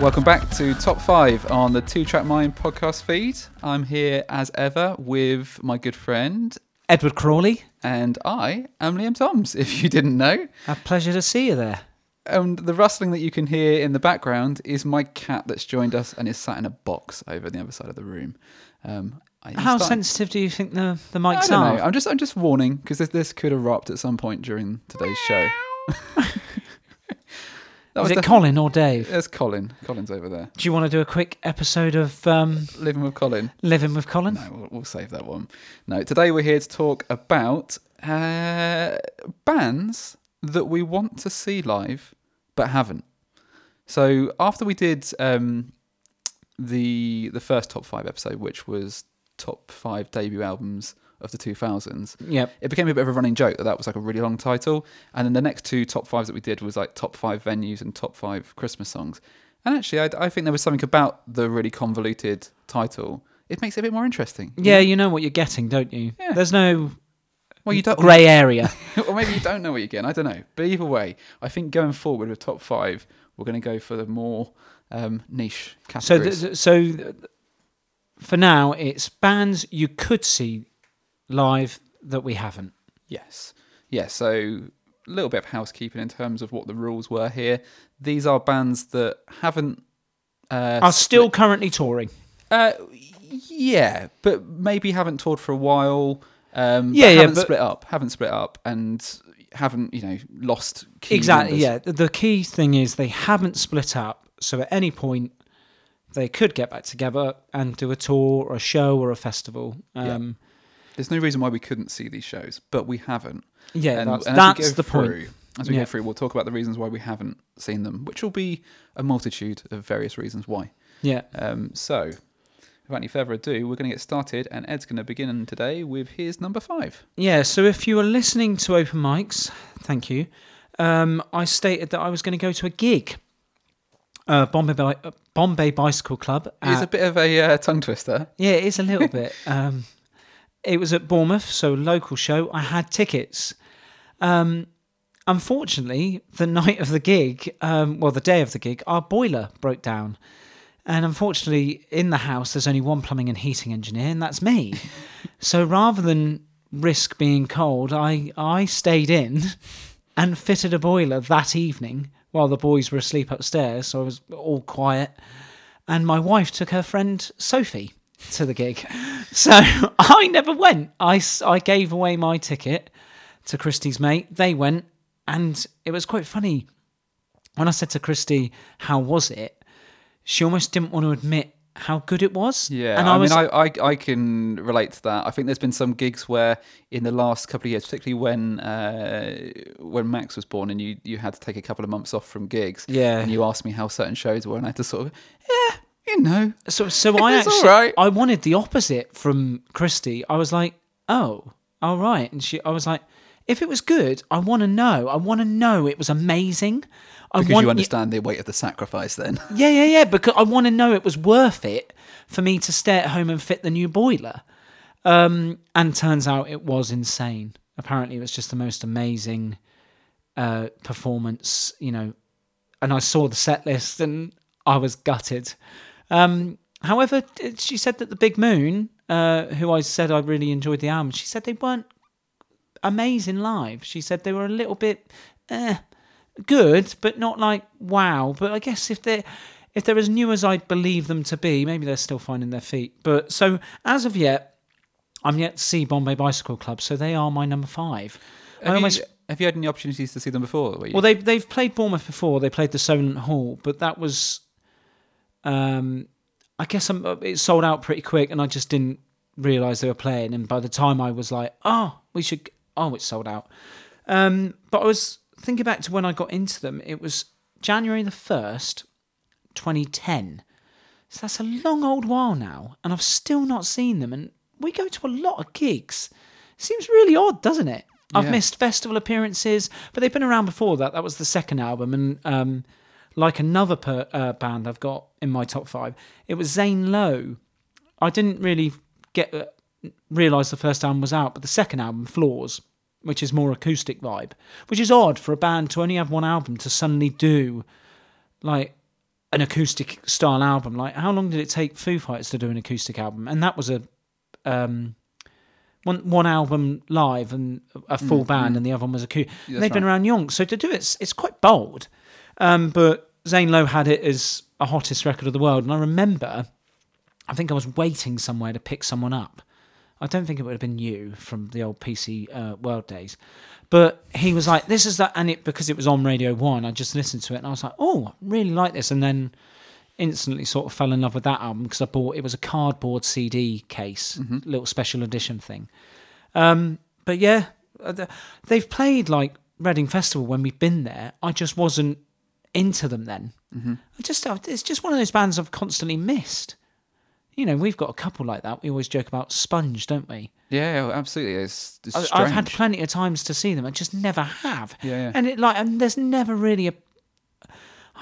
Welcome back to Top 5 on the Two Track Mind podcast feed. I'm here as ever with my good friend, Edward Crawley, and I am Liam Toms, if you didn't know. a pleasure to see you there. And the rustling that you can hear in the background is my cat that's joined us and is sat in a box over the other side of the room. Um, I- How starting- sensitive do you think the, the I mics don't are? know. I'm just, I'm just warning because this, this could erupt at some point during today's show. that Is it Colin or Dave? There's Colin. Colin's over there. Do you want to do a quick episode of um, Living with Colin. Living with Colin? No, we'll, we'll save that one. No, today we're here to talk about uh, bands that we want to see live but haven't. So after we did um, the the first top five episode, which was top five debut albums of the 2000s, Yep. it became a bit of a running joke that that was like a really long title. And then the next two top fives that we did was like top five venues and top five Christmas songs. And actually, I, I think there was something about the really convoluted title. It makes it a bit more interesting. Yeah, you know what you're getting, don't you? Yeah. There's no Well, you don't. grey area. or maybe you don't know what you're getting. I don't know. But either way, I think going forward with top five, we're going to go for the more um, niche so, categories. th- so th- for now, it's bands you could see live that we haven't. Yes. Yeah, so a little bit of housekeeping in terms of what the rules were here. These are bands that haven't. Uh, Are still currently touring. Uh, yeah, but maybe haven't toured for a while. Um, Yeah, yeah, haven't but- split up. Haven't split up and haven't you know lost key Exactly. members. Yeah. The- The key thing is they haven't split up, so at any point they could get back together and do a tour or a show or a festival. Um, There's no reason why we couldn't see these shows, but we haven't. yeah, And- that's, and that's the point. As we Yeah. go through, we'll talk about the reasons why we haven't seen them, which will be a multitude of various reasons why. Yeah. Um, so, without any further ado, we're going to get started, and Ed's going to begin today with his number five. Yeah, so if you were listening to open mics, thank you. Um, I stated that I was going to go to a gig, uh, Bombay Bi- uh, Bombay Bicycle Club. It's a bit of a uh, tongue twister. yeah, it is a little bit. Um, it was at Bournemouth, so local show. I had tickets. Um, unfortunately, the night of the gig, um, well, the day of the gig, our boiler broke down. And unfortunately, in the house, there's only one plumbing and heating engineer, and that's me. so rather than risk being cold, I, I stayed in and fitted a boiler that evening while the boys were asleep upstairs. So I was all quiet. And my wife took her friend Sophie to the gig. So I never went. I, I gave away my ticket to Christie's mate. They went, and it was quite funny. When I said to Christy, How was it? She almost didn't want to admit how good it was. Yeah, and I, I, was mean, I, I I can relate to that. I think there's been some gigs where, in the last couple of years, particularly when uh, when Max was born, and you you had to take a couple of months off from gigs. Yeah. and you asked me how certain shows were, and I had to sort of, yeah, you know, So, so I actually, right. I wanted the opposite from Christy. I was like, oh, all right. And she, I was like, if it was good, I want to know. I want to know it was amazing. I because want you understand the weight of the sacrifice. Then, Yeah, yeah, yeah. Because I want to know it was worth it for me to stay at home and fit the new boiler. Um, and turns out it was insane. Apparently, it was just the most amazing uh, performance, you know. And I saw the set list and I was gutted. Um, however, she said that the Big Moon, uh, who I said I really enjoyed the album, she said they weren't amazing live. She said they were a little bit eh, good, but not like wow. But I guess if they if they're as new as I believe them to be, maybe they're still finding their feet. But so as of yet, I'm yet to see Bombay Bicycle Club, so they are my number five. Have, almost you, have you had any opportunities to see them before? You? well, they they've played Bournemouth before. They played the Solent Hall, but that was, um, I guess I'm, it sold out pretty quick, and I just didn't realize they were playing. And by the time I was like, oh, we should, oh, it's sold out. Um, but I was thinking back to when I got into them. It was January the first, 2010. So that's a long old while now, and I've still not seen them. And we go to a lot of gigs. Seems really odd, doesn't it? I've Yeah. missed festival appearances, but they've been around before that. That was the second album, and um, like another per, uh, band I've got in my top five, it was Zane Lowe. I didn't really get uh, realize the first album was out, but the second album, Flaws, which is more acoustic vibe, which is odd for a band to only have one album to suddenly do like an acoustic style album. Like, how long did it take Foo Fighters to do an acoustic album? And that was a um, one one album live and a full band, and the other one was acoustic. Mm, Yeah, They've that's been around young, so to do it, it's, it's quite bold. Um, but Zane Lowe had it as a hottest record of the world, and I remember, I think I was waiting somewhere to pick someone up. I don't think it would have been you from the old PC uh, World days, but he was like, "This is that," and it because it was on Radio One. I just listened to it, and I was like, "Oh, I really like this," and then instantly sort of fell in love with that album because I bought it was a cardboard CD case, little special edition thing. Um, but yeah, uh, they've played like Reading Festival when we've been there. I just wasn't into them then. Mm-hmm. I just it's just one of those bands I've constantly missed. You know, we've got a couple like that. We always joke about Sponge, don't we? Yeah, absolutely. It's, it's I, I've had plenty of times to see them. I just never have. Yeah, yeah. And it like, and there's never really a.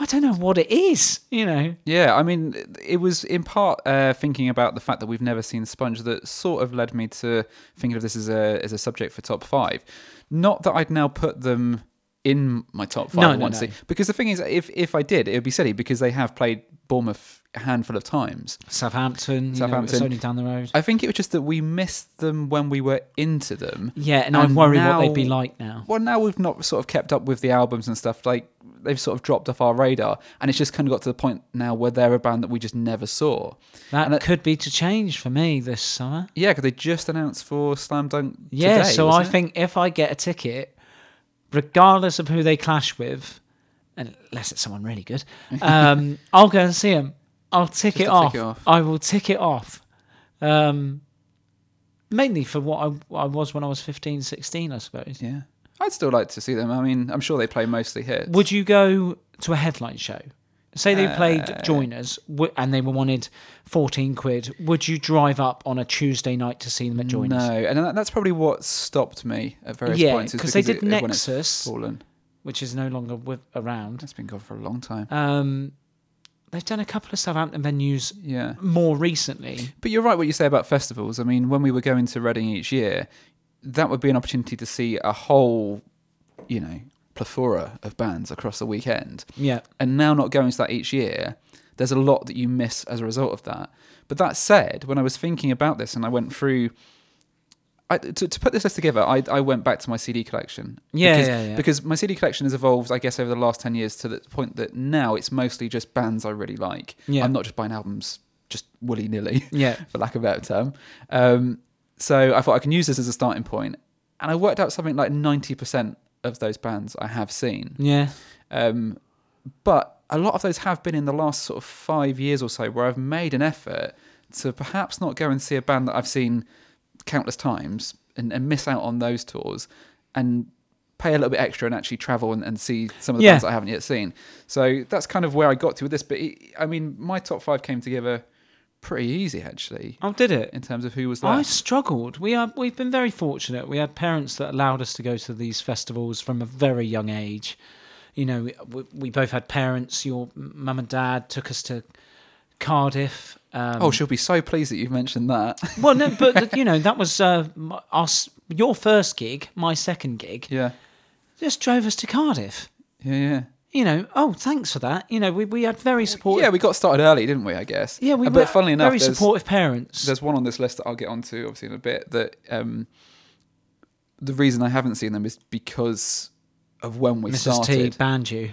I don't know what it is. You know. Yeah, I mean, it was in part uh, thinking about the fact that we've never seen Sponge that sort of led me to thinking of this as a as a subject for top five. Not that I'd now put them in my top five. No, no, no. because the thing is, if if I did, it would be silly because they have played Bournemouth a handful of times. Southampton. You Know, it's Southampton. only down the road. I think it was just that we missed them when we were into them. Yeah, and, And worry what they'd be like now. Well, now we've not sort of kept up with the albums and stuff. Like they've sort of dropped off our radar, and it's just kind of got to the point now where they're a band that we just never saw. That could be to change for me this summer. Yeah, because they just announced for Slam Dunk. Yeah, today, so I it? think if I get a ticket, regardless of who they clash with, unless it's someone really good, um, I'll go and see them. I'll tick, it, to off. tick it off. I will tick it off. Um, mainly for what I, I was when I was 15, 16, I suppose. Yeah, I'd still like to see them. I mean, I'm sure they play mostly hits. Would you go to a headline show? Say they played Uh, Joiners w- and they were wanted 14 quid. Would you drive up on a Tuesday night to see them at Joiners? No, and that, that's probably what stopped me at various Yeah, points. is 'cause they did when it's Nexus. Fallen. Which is no longer with, around. It's been gone for a long time. Um, they've done a couple of Southampton venues Yeah, more recently. but you're right what you say about festivals. I mean, when we were going to Reading each year, that would be an opportunity to see a whole, you know, plethora of bands across the weekend. Yeah. and now not going to that each year, there's a lot that you miss as a result of that. But that said, when I was thinking about this and I went through, I, to, to put this list together, I, I went back to my CD collection. Yeah, because, yeah, yeah. Because my CD collection has evolved, I guess, over the last 10 years to the point that now it's mostly just bands I really like. Yeah. I'm not just buying albums just willy nilly, Yeah. for lack of a better term. Um, so I thought I can use this as a starting point, And I worked out something like 90% of those bands I have seen. Yeah. Um, but a lot of those have been in the last sort of five years or so where I've made an effort to perhaps not go and see a band that I've seen countless times and, and miss out on those tours and pay a little bit extra and actually travel and, and see some of the Yeah. bands I haven't yet seen. So that's kind of where I got to with this. But it, I mean, my top five came together pretty easy actually Oh, did it? in terms of who was there. I struggled. We are we've been very fortunate. We had parents that allowed us to go to these festivals from a very young age. You know, we, we, both had parents. Your mum and dad took us to Cardiff. Um, oh, she'll be so pleased that you've mentioned that. well, no, but you know that was uh, us. Your first gig, my second gig, yeah, just drove us to Cardiff. yeah, yeah. You know, oh, thanks for that. You know, we, we had very supportive. Yeah, we got started early, didn't we? I guess. yeah, we Uh, were But funnily enough, very supportive parents. there's one on this list that I'll get onto obviously in a bit. That um, the reason I haven't seen them is because of when we Mrs. T banned you.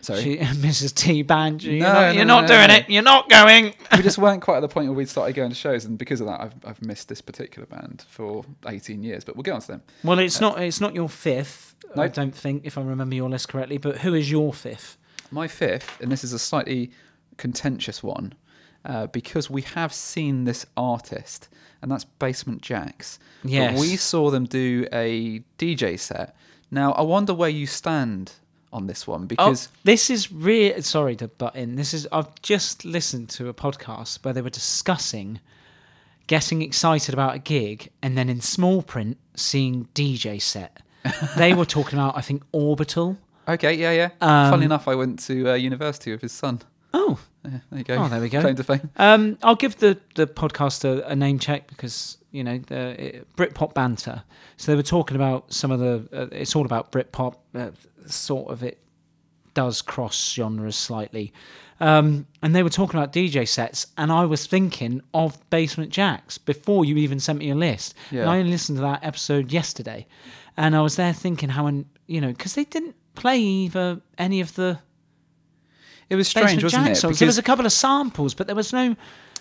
Sorry, She, Mrs. T banned you. You're not, no, you're no, not no, doing no. it. You're not going. we just weren't quite at the point where we started going to shows, and because of that, I've I've missed this particular band for 18 years. But we'll get on to them. Well, it's not. It's not your fifth. I don't think, if I remember your list correctly. But who is your fifth? My fifth, and this is a slightly contentious one, uh, because we have seen this artist, and that's Basement Jaxx. But Yes. we saw them do a DJ set. Now, I wonder where you stand on this one because oh, this is real. Sorry to butt in. This is. I've just listened to a podcast where they were discussing getting excited about a gig and then in small print seeing DJ set. they were talking about, I think, Orbital. okay, yeah, yeah. Um, Funny enough, I went to uh, university with his son. Oh, Yeah, there you go. Oh, there we go. Claim to fame. Um, I'll give the the podcast a, a name check because you know the it, Britpop banter. So they were talking about some of the. Uh, it's all about Britpop. Uh, sort of it does cross genres slightly. Um, and they were talking about DJ sets, and I was thinking of Basement Jaxx before you even sent me a list. And Yeah. I only listened to that episode yesterday, and I was there thinking how, in- you know, because they didn't play either any of the It was strange, wasn't Jaxx it? songs. There was a couple of samples, but there was no.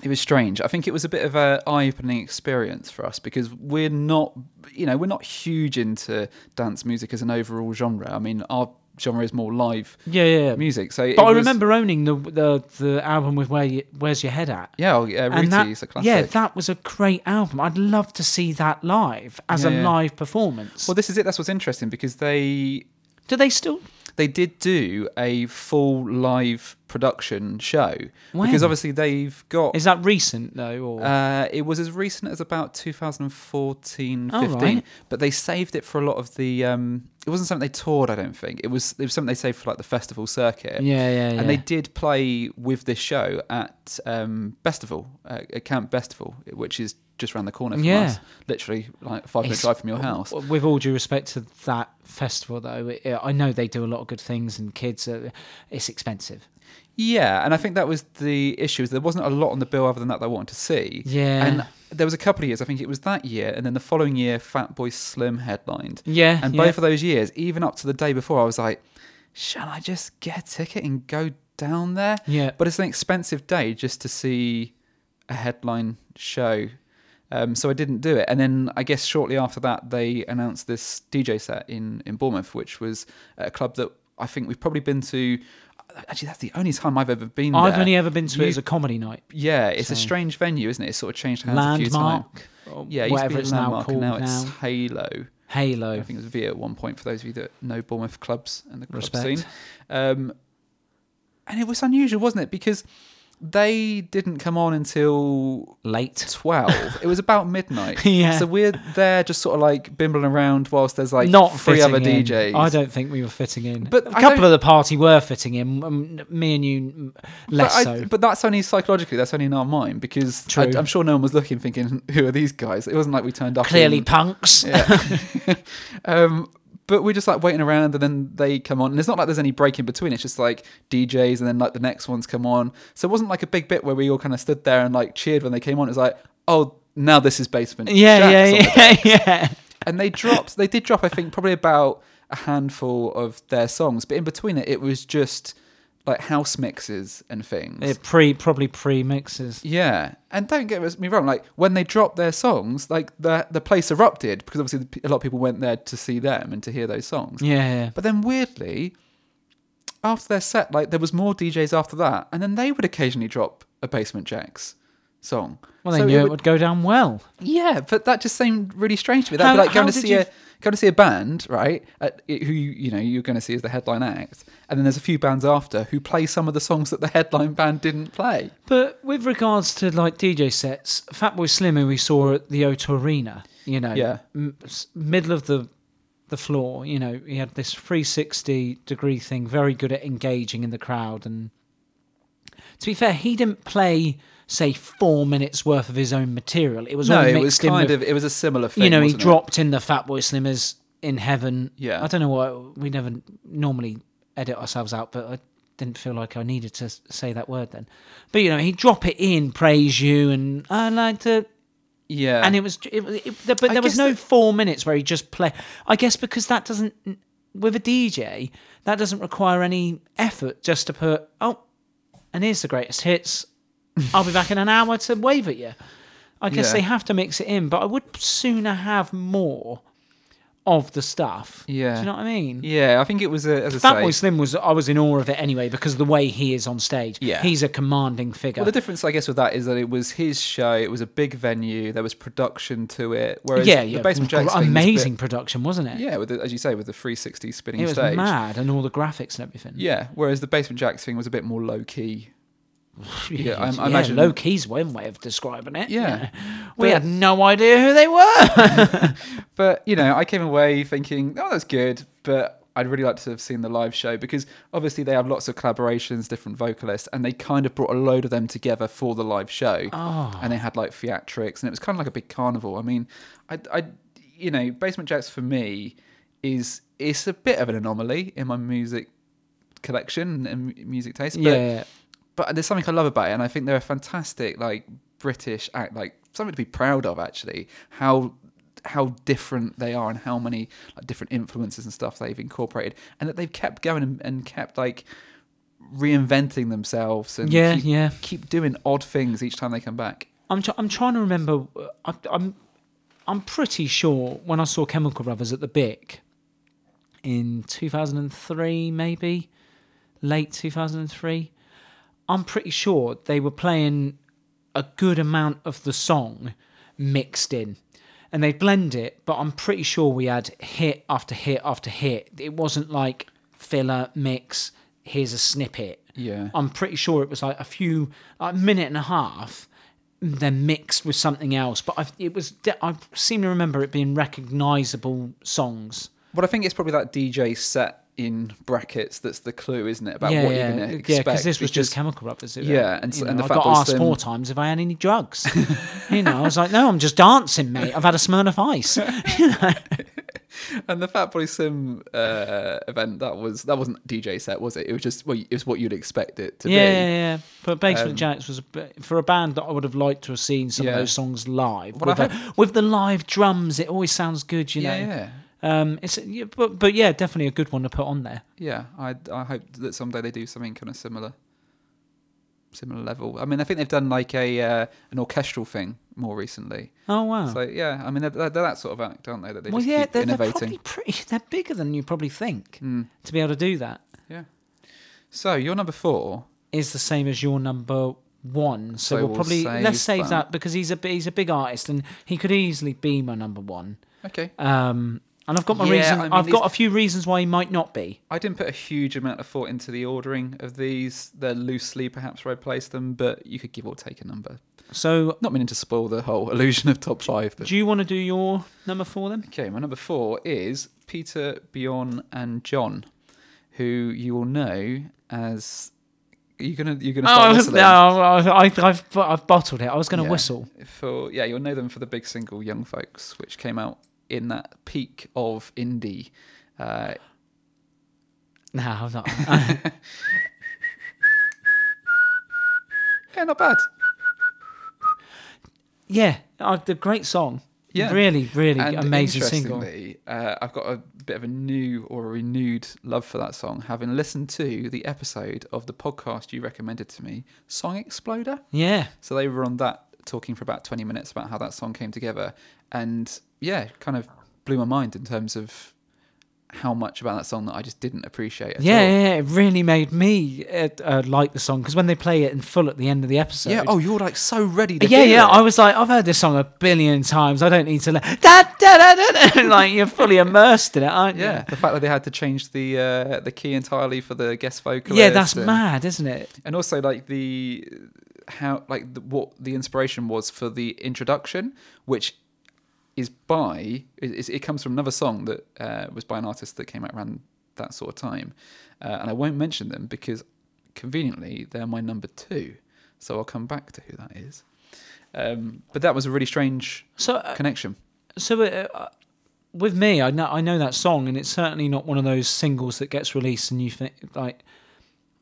It was strange. I think it was a bit of a eye-opening experience for us because we're not, you know, we're not huge into dance music as an overall genre. I mean, our genre is more live Yeah, yeah. yeah. music. So, But I was- remember owning the the the album with where you, where's your head at. yeah, oh, yeah, And that, Rooty is a classic. yeah, that was a great album. I'd love to see that live as Yeah, a yeah. live performance. well, this is it. That's what's interesting because they Do they still? They did do a full live production show When? because obviously they've got Is that recent though? Or Uh, it was as recent as about 2014, Oh, 15, right. but they saved it for a lot of the. Um, it wasn't something they toured, I don't think. It was it was something they saved for like the festival circuit. yeah, yeah, yeah. And they did play with this show at um, Bestival, uh, at Camp Bestival, which is just around the corner from Yeah. us, literally like five minute drive from your house. With all due respect to that festival, though, it, I know they do a lot of good things, and kids, are, it's expensive. Yeah, and I think that was the issue. Is there wasn't a lot on the bill other than that, that I wanted to see. Yeah. and there was a couple of years. I think it was that year, and then the following year, Fatboy Slim headlined. Yeah, And yeah. both of those years, even up to the day before, I was like, shall I just get a ticket and go down there? Yeah. But it's an expensive day just to see a headline show. Um, so I didn't do it. And then I guess shortly after that, they announced this DJ set in, in Bournemouth, which was a club that I think we've probably been to. Actually, that's the only time I've ever been there. I've there. only ever been to it as a comedy night. Yeah, it's a strange venue, isn't it? It's sort of changed hands a few times. Landmark, Yeah, it used to whatever be it's now Landmark, called and now, now. it's Halo. Halo. I think it was V at one point for those of you that know Bournemouth clubs and the club Respect. scene. Um, and it was unusual, wasn't it? Because they didn't come on until Late. 12. it was about midnight. Yeah. So we're there just sort of like bimbling around whilst there's like Not three other in. DJs. I don't think we were fitting in. But a I couple of the party were fitting in. Um, me and you, less but, I- so. but that's only psychologically, that's only in our mind because I, True. I'm sure no one was looking thinking, who are these guys? It wasn't like we turned up. Clearly in- punks. Yeah. um, but we're just like waiting around and then they come on. And it's not like there's any break in between. It's just like DJs and then like the next ones come on. So it wasn't like a big bit where we all kind of stood there and like cheered when they came on. It was like, oh, now this is Basement. Yeah, Jaxx yeah, yeah, yeah. and they dropped they did drop i think probably about a handful of their songs but in between it it was just like house mixes and things Yeah, pre probably pre mixes. yeah and don't get me wrong like when they dropped their songs like the the place erupted because obviously a lot of people went there to see them and to hear those songs Yeah, yeah. but then weirdly after their set like there was more djs after that and then they would occasionally drop a basement jaxx song Well, they So knew it would- would go down well. yeah, but that just seemed really strange to me. That'd How- be like going to see you- a going to see a band, right? At, who you you know you're going to see as the headline act, and then there's a few bands after who play some of the songs that the headline band didn't play. But with regards to like DJ sets, Fatboy Slim, who we saw at the O2 Arena, you know, Yeah. m- middle of the the floor, you know, he had this 360 degree thing, very good at engaging in the crowd. And to be fair, he didn't play say four minutes worth of his own material. It was no, all it was in kind with, of it was a similar thing. you know, he it? dropped in the Fatboy Slim as in heaven. Yeah. I don't know why we never normally edit ourselves out, but I didn't feel like I needed to say that word then. But you know, he'd drop it in, praise you, and I like to. Yeah, And it was, it, was- it, there- but I there was no that- four minutes where he just play. I guess because that doesn't, with a DJ, that doesn't require any effort just to put, oh, and here's the greatest hits. I'll be back in an hour to wave at you. I guess Yeah. they have to mix it in, but I would sooner have more of the stuff. Yeah. Do you know what I mean? yeah, I think it was a, as I Fatboy say. Slim was I was in awe of it anyway because of the way he is on stage. Yeah. He's a commanding figure. Well, the difference, I guess, with that is that it was his show. It was a big venue. There was production to it. Whereas yeah, the. Basement Jaxx thing was a bit- amazing production, wasn't it? yeah, with the, as you say, with the 360 spinning It was stage. mad and all the graphics and everything. Yeah, whereas the Basement Jaxx thing was a bit more low key. yeah, I- I yeah, imagine- low key's one way of describing it. Yeah. we But- had no idea who they were. But you know, I came away thinking, oh, that's good, but I'd really like to have seen the live show because obviously they have lots of collaborations, different vocalists, and they kind of brought a load of them together for the live show. Oh. And they had like theatrics, and it was kind of like a big carnival. I mean, I, I, you know, Basement Jaxx for me is it's a bit of an anomaly in my music collection and music taste. But yeah, but there's something I love about it, and I think they're a fantastic like British act, like something to be proud of actually. How how different they are and how many like, different influences and stuff they've incorporated, and that they've kept going and, and kept like reinventing themselves and Yeah, keep, yeah. keep doing odd things each time they come back. I'm tr- I'm trying to remember. uh, I, I'm I'm pretty sure when I saw Chemical Brothers at the Bic in 2003, maybe late 2003. I'm pretty sure they were playing a good amount of the song mixed in. And they'd blend it, but I'm pretty sure we had hit after hit after hit. It wasn't like filler, mix, here's a snippet. Yeah. I'm pretty sure it was like a few, like a minute and a half, then mixed with something else. But I've, it was, I seem to remember it being recognisable songs. But I think it's probably that DJ set in brackets that's the clue, isn't it? About yeah, what yeah, you're going to expect. yeah. Because this was just Chemical. It- Yeah, and you s- and know, the I got asked four times if I had any drugs. you know, I was like, no, I'm just dancing, mate. I've had a Smirnoff Ice. you know? And the Fatboy Slim uh, event that was that wasn't DJ set, was it? It was just well, it was what you'd expect it to yeah, be. yeah, yeah. But Basement Um, Jaxx was a, bit- for a band that I would have liked to have seen some Yeah. of those songs live with, a- with the live drums. It always sounds good, you know. yeah, yeah. Um, it's yeah, but but yeah, definitely a good one to put on there. Yeah, I I hope that someday they do something kind of similar, similar level. I mean, I think they've done like a uh, an orchestral thing more recently. Oh wow. So yeah, I mean they're, they're that sort of act, aren't they? That they well, yeah, they're, they're innovating. probably pretty. They're bigger than you probably think Mm, to be able to do that. yeah. So your number four. Is the same as your number one, so, So we'll we'll probably save let's save that. that. because he's a he's a big artist and he could easily be my number one. Okay. Um, and I've got my Yeah, reason. I mean, I've these- got a few reasons why he might not be. I didn't put a huge amount of thought into the ordering of these. They're loosely perhaps where I placed them, but you could give or take a number. So, Not meaning to spoil the whole illusion of top five, but do you want to do your number four then? okay. My number four is Peter, Bjorn, and John, who you will know as. You're gonna you're gonna Oh, no, I, I've I've bottled it. I was going to Yeah. whistle. for yeah you'll know them for the big single Young Folks, which came out in that peak of indie. Uh, No, I'm not. yeah, not bad. yeah, uh, the great song. Yeah. really, really And amazing single. Uh, I've got a bit of a new or a renewed love for that song, having listened to the episode of the podcast you recommended to me, Song Exploder. Yeah, So they were on that talking for about 20 minutes about how that song came together. And yeah, kind of blew my mind in terms of how much about that song that I just didn't appreciate at yeah, all. yeah, it really made me uh, uh, like the song because when they play it in full at the end of the episode. Yeah, oh, you're like so ready to yeah, yeah. it. I was like, I've heard this song a billion times. I don't need to. Le- da, da, da, da, da. like you're fully immersed in it, aren't you? Yeah, the fact that they had to change the uh, the key entirely for the guest vocalist. Yeah, that's and- mad, isn't it? and also like the how like the, what the inspiration was for the introduction which is by it, it comes from another song that uh, was by an artist that came out around that sort of time. Uh, and i won't mention them because conveniently they're my number two. So i'll come back to who that is. Um, but that was a really strange So, uh, connection. so uh, with me, I know I know that song, and it's certainly not one of those singles that gets released and you think like,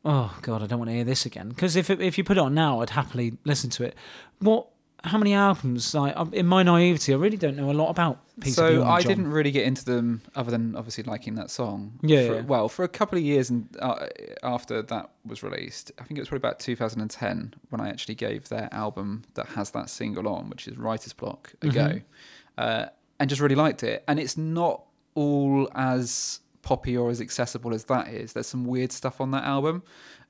oh god, I don't want to hear this again. Because if it, if you put it on now, I'd happily listen to it. What? How many albums? Like in my naivety, I really don't know a lot about Peter so I John. didn't really get into them other than obviously liking that song. Yeah, For, yeah. Well, for a couple of years and uh, after that was released, I think it was probably about 2010 when I actually gave their album that has that single on, which is Writer's Block, a go, Mhm. uh, and just really liked it. And it's not all as poppy or as accessible as that is. There's some weird stuff on that album,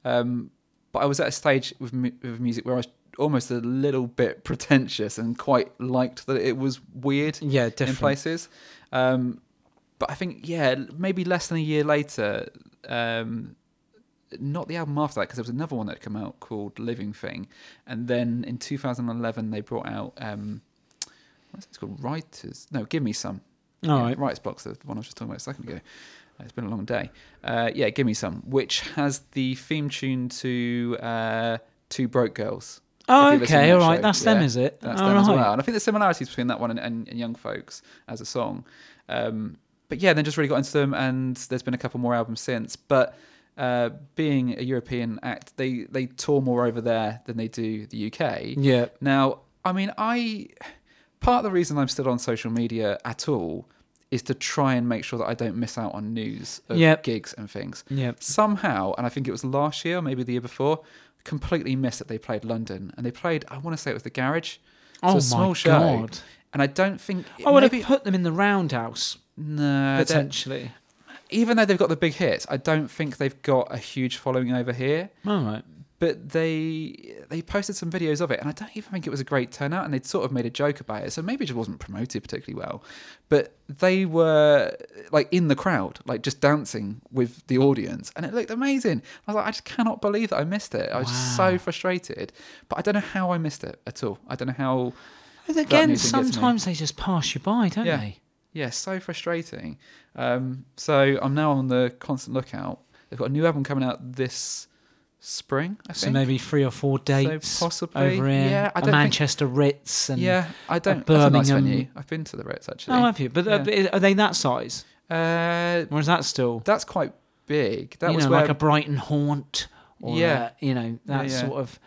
um, but I was at a stage with, mu- with music where I was almost a little bit pretentious and quite liked that it was weird Yeah, in places. Um, but I think, yeah, maybe less than a year later, um, not the album after that, because there was another one that had come out called Living Thing. And then in 2011, they brought out, um, what is it? It's called Writers. No, Give Me Some. All Yeah, right. Writers Block's the one I was just talking about a second ago. It's been a long day. Uh, yeah, Give Me Some, which has the theme tune to uh, Two Broke Girls. Oh, if you listen to okay, all right. show, That's them, is it? That's All them as well. And I think there's similarities between that one and, and, and Young Folks as a song. Um, but yeah, then just really got into them, and there's been a couple more albums since. But uh, being a European act, they they tour more over there than they do the UK. Yeah. Now, I mean, I part of the reason I'm still on social media at all is to try and make sure that I don't miss out on news of Yep. gigs and things. Yep. Somehow, and I think it was last year, or maybe the year before, completely missed that they played London, and they played. I want to say it was the Garage. Oh so my a small show, god! and I don't think I oh, would maybe, have put them in the roundhouse no. potentially. Even though they've got the big hits, I don't think they've got a huge following over here. All right. But they they posted some videos of it and i don't even think it was a great turnout and they'd sort of made a joke about it so maybe it just wasn't promoted particularly well but they were like in the crowd like just dancing with the audience and it looked amazing i was like i just cannot believe that i missed it i was just Wow. so frustrated but i don't know how i missed it at all i don't know how But again, music gets me. sometimes they just pass you by, don't Yeah. they? yeah so frustrating um, so i'm now on the constant lookout they've got a new album coming out this spring i So think maybe three or four dates possibly, over in yeah, I a don't think- Manchester Ritz and Yeah, I don't. A nice Birmingham- I've been to the Ritz actually. Oh, have you? But uh, Yeah. are they that size, Uh, or is that still that's quite big. That you was know where like a Brighton haunt? Or Yeah. uh, you know that yeah. sort of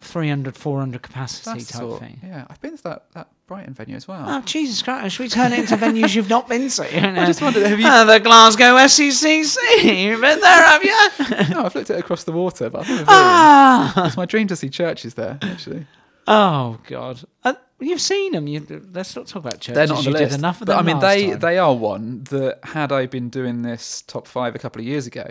300, 400 capacity that's type sort. thing. Yeah, I've been to that that Brighton venue as well. Oh Jesus Christ! Should we turn it into venues you've not been to? I just wondered, have you? Uh, the Glasgow SECC. You've been there, have you? no, I've looked at it across the water, but I've never been. ah! It's my dream to see Chvrches there. Actually, Oh God! Uh, you've seen them. You, let's not talk about Chvrches. they're not on the you list. did enough of but them I mean, they time. they are one that had I been doing this top five a couple of years ago,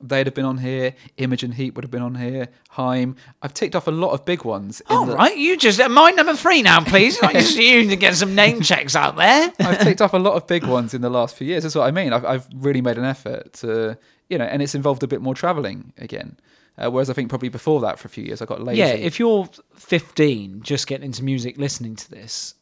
they'd have been on here. Imogen Heap would have been on here. Haim. I've ticked off a lot of big ones. in All the- right, you just uh, my number three now, please. I just you to get some name checks out there. I've ticked off a lot of big ones in the last few years. That's what I mean. I've, I've really made an effort to, you know, and it's involved a bit more traveling again. Uh, whereas I think probably before that for a few years I got lazy. Yeah, if you're 15, just getting into music, listening to this,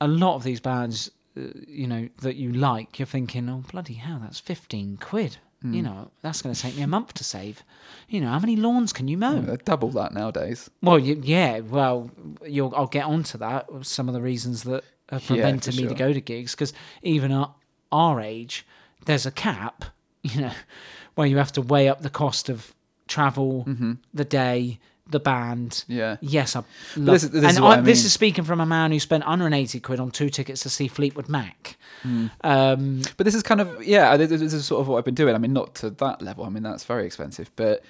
a lot of these bands, uh, you know, that you like, you're thinking, oh bloody hell, that's 15 quid. Hmm. You know, that's going to take me a month to save. You know, how many lawns can you mow? Uh, double that nowadays. Well, you, yeah, well, you'll, I'll get onto that. Some of the reasons that have Yeah, prevented for me to go to gigs, because even at our age, there's a cap, you know, where you have to weigh up the cost of travel, Mm-hmm. the day, the band. Yeah. Yes, I love. this this and is I this mean. is speaking from a man who spent 180 quid on two tickets to see Fleetwood Mac. Hmm. Um, But this is kind of yeah. This this is sort of what I've been doing. I mean, not to that level. I mean, that's very expensive. But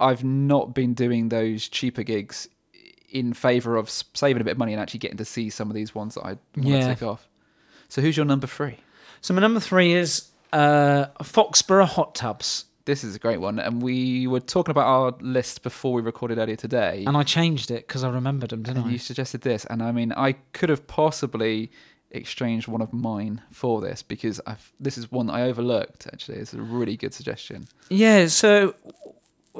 I've not been doing those cheaper gigs in favor of saving a bit of money and actually getting to see some of these ones that I want Yeah. to tick off. So who's your number three? so my number three is uh, Foxboro Hot Tubs, This is a great one, and we were talking about our list before we recorded earlier today. and I changed it because I remembered them, didn't and I? you suggested this, and I mean, I could have possibly exchanged one of mine for this because I've, this is one that I overlooked. Actually, it's a really good suggestion. Yeah, so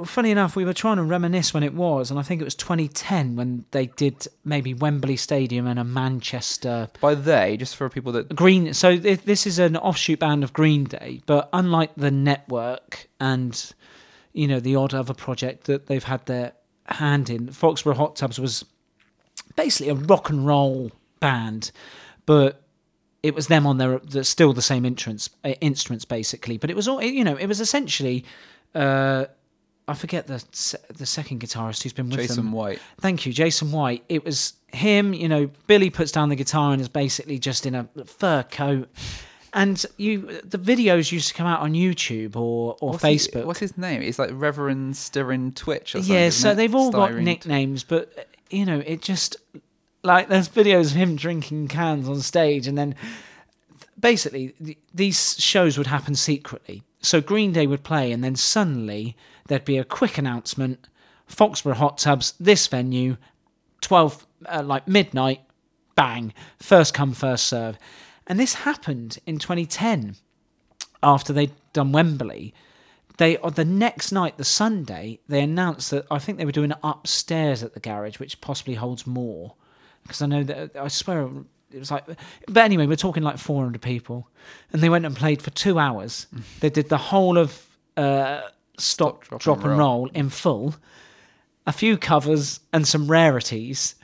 funny enough, we were trying to reminisce when it was, and I think it was 2010 when they did maybe Wembley Stadium and a Manchester By they, just for people that Green. So th- this is an offshoot band of Green Day, but unlike the Network and you know the odd other project that they've had their hand in, Foxboro Hot Tubs was basically a rock and roll band, but it was them on their still the same instruments uh, instruments basically. But it was all you know. It was essentially. Uh, I forget the the second guitarist who's been with them. Jason White. Thank you, Jason White. It was him, you know, Billy puts down the guitar and is basically just in a fur coat. And you the videos used to come out on YouTube or, or What's Facebook. what's his name? It's like Reverend Strychnine Twitch or something. yeah, so it? they've all got nicknames, but you know, it just like there's videos of him drinking cans on stage and then basically th- these shows would happen secretly. So Green Day would play and then suddenly there'd be a quick announcement Foxboro Hot Tubs, this venue, 12 uh, like midnight, bang, first come first serve. And this happened in 2010 after they'd done Wembley. They on the next night, the Sunday, they announced that I think they were doing it upstairs at the garage, which possibly holds more. Because I know that I swear it was like, but anyway, we're talking like 400 people, and they went and played for two hours. They did the whole of uh, stop, Stop, drop, and roll. in full, a few covers and some rarities,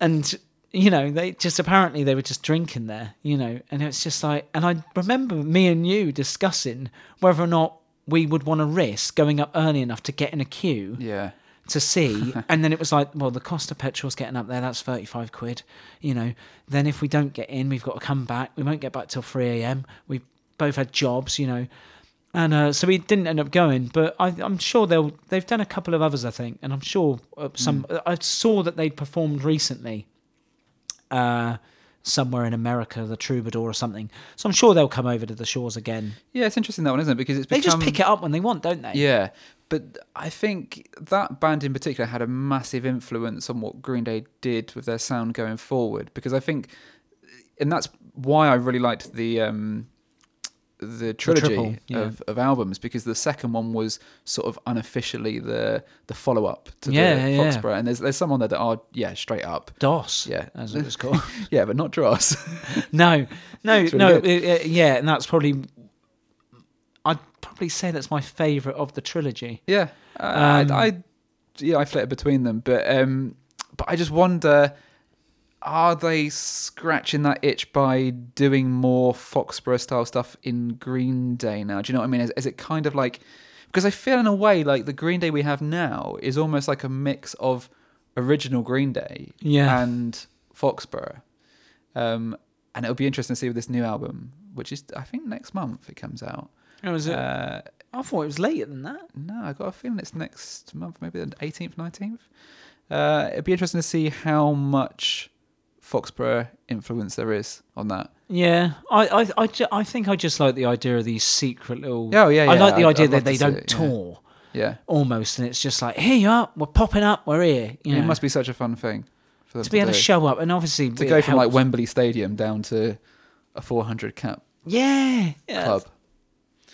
and you know they just apparently they were just drinking there, you know, and it's just like, and I remember me and you discussing whether or not we would want to risk going up early enough to get in a queue Yeah. To see. and then it was like, well, the cost of petrol's getting up there. That's 35 quid. You know, then if we don't get in, we've got to come back. We won't get back till 3 a.m. We both had jobs, you know. And uh, so we didn't end up going, but I, I'm sure they'll they've done a couple of others, I think, and I'm sure uh, some. I saw that they'd performed recently, uh, somewhere in America, the Troubadour or something. So I'm sure they'll come over to the shores again. Yeah, it's interesting that one, isn't it? Because it's They just pick it up when they want, don't they? Yeah, but I think that band in particular had a massive influence on what Green Day did with their sound going forward. Because I think, and that's why I really liked the um, the trilogy triple, yeah. of, of albums because the second one was sort of unofficially the the follow up to Yeah, the yeah. Foxboro, and there's there's some on there that are yeah straight up. DOS, Yeah. as it was called. Yeah, but not Dross. no, no, really no. it- it- yeah, and that's probably. I'd probably say that's my favourite of the trilogy. Yeah, Um, I, I yeah I flitted between them, but um, but I just wonder, are they scratching that itch by doing more Foxboro style stuff in Green Day now? Do you know what I mean? Is, is it kind of like because I feel in a way like the Green Day we have now is almost like a mix of original Green Day Yeah. and Foxboro. Um, and it'll be interesting to see with this new album, which is I think next month it comes out. Oh, was it? Uh, I thought it was later than that. no, I got a feeling it's next month, maybe the 18th, 19th. Uh, it'd be interesting to see how much Foxboro influence there is on that. Yeah, I, I, I, ju- I think I just like the idea of these secret little. Oh, yeah, yeah. I like the I'd- idea I'd that they don't it, tour Yeah, almost, and it's just like here you are, we're popping up, we're here. You know, it must be such a fun thing for them to be able do. to show up, and obviously to it go from like Wembley Stadium down to a 400 cap Yeah, yeah, club.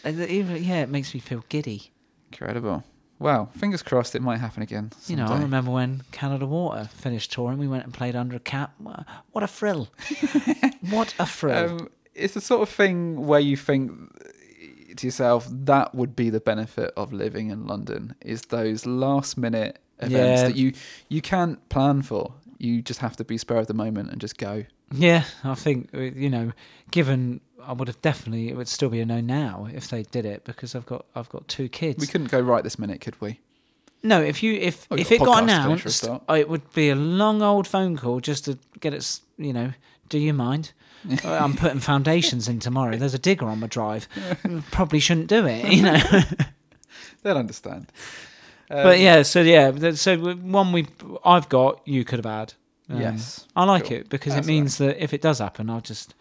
Uh, even- yeah, it makes me feel giddy. Incredible. Wow, fingers crossed it might happen again. You know, I remember when Canada Water finished touring, we went and played under a cap. What a thrill! what a thrill! Um, it's the sort of thing where you think to yourself, that would be the benefit of living in London, is those last minute events Yeah. that you you can't plan for. You just have to be spare of the moment and just go. yeah, I think uh, you know, given I would have definitely it would still be a no now if they did it because I've got I've got two kids. We couldn't go right this minute, could we? No, if you if Oh, if it got got a podcast to do for a announced, it would be a long old phone call just to get it. You know, do you mind? I'm putting foundations in tomorrow. There's a digger on my drive. Probably shouldn't do it. You know. They'll understand. Um, but yeah, so yeah, so one we I've got you could have had. Um, Yes, I like cool. it because That's it means that if it does happen, I'll just.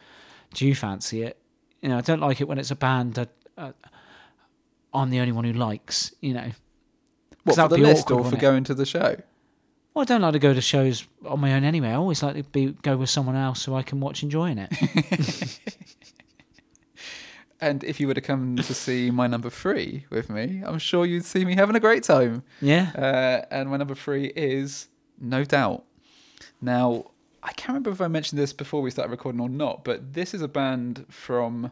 Do you fancy it? You know, I don't like it when it's a band that uh, I'm the only one who likes. You know. what for the be list awkward, or for going to the show? Well, I don't like to go to shows on my own anyway. I always like to be go with someone else so I can watch enjoying it. And if you were to come to see my number three with me, I'm sure you'd see me having a great time. yeah. Uh, and my number three is No Doubt. Now, I can't remember if I mentioned this before we started recording or not, but this is a band from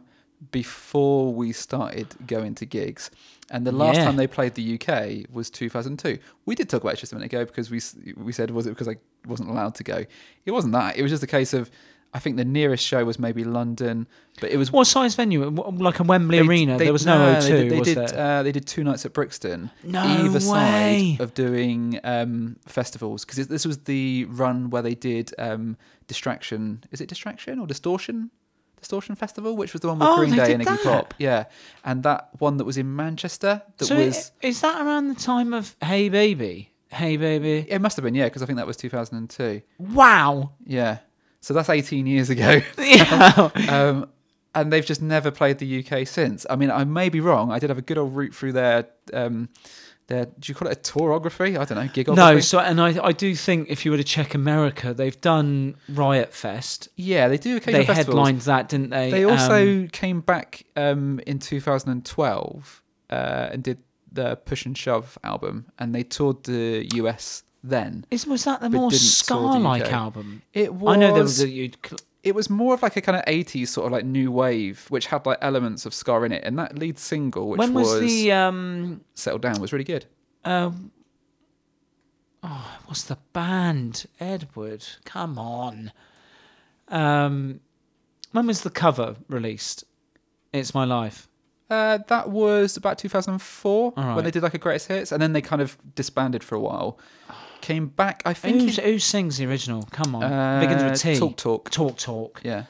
before we started going to gigs. And the last Yeah. time they played the UK was 2002. We did talk about it just a minute ago because we we said was it because I wasn't allowed to go? It wasn't that. It was just a case of I think the nearest show was maybe London, but it was What size venue? Like a Wembley they- Arena? they- there was no, no, O2, They did, they was did, there? Uh, they did two nights at Brixton. No either way. side of doing um, festivals because this was the run where they did um, Distraction. Is it Distraction or Distortion? Distortion Festival, which was the one with Oh, Green Day and Iggy? Pop. Yeah, and that one that was in Manchester that so was. is that around the time of Hey Baby? Hey Baby. It must have been yeah, because I think that was 2002. Wow. Yeah, so that's 18 years ago. Yeah. um, and they've just never played the UK since. I mean, I may be wrong. I did have a good old route through their um, their. Do you call it a tourography? I don't know. Gigography. no, so and I I do think if you were to check America, they've done Riot Fest. yeah, they do occasional They festivals. headlined that, didn't they? They also Um, came back um, in 2012 uh, and did the Push and Shove album, and they toured the US then. is was that the but more didn't tour the ska-like UK. album? It was. I know there was a, you'd cl- it was more of like a kind of 80s sort of like new wave, which had like elements of ska in it, and that lead single, which when was, the um Settled Down, was really good. um oh what's the band Edward? Come on. Um, when was the cover released? It's my life. Uh, that was about 2004 All right. when they did like a greatest hits, and then they kind of disbanded for a while. Came back, I think. Who's, who sings the original? Come on, uh, begins with T. Talk Talk. Talk, talk. Yeah.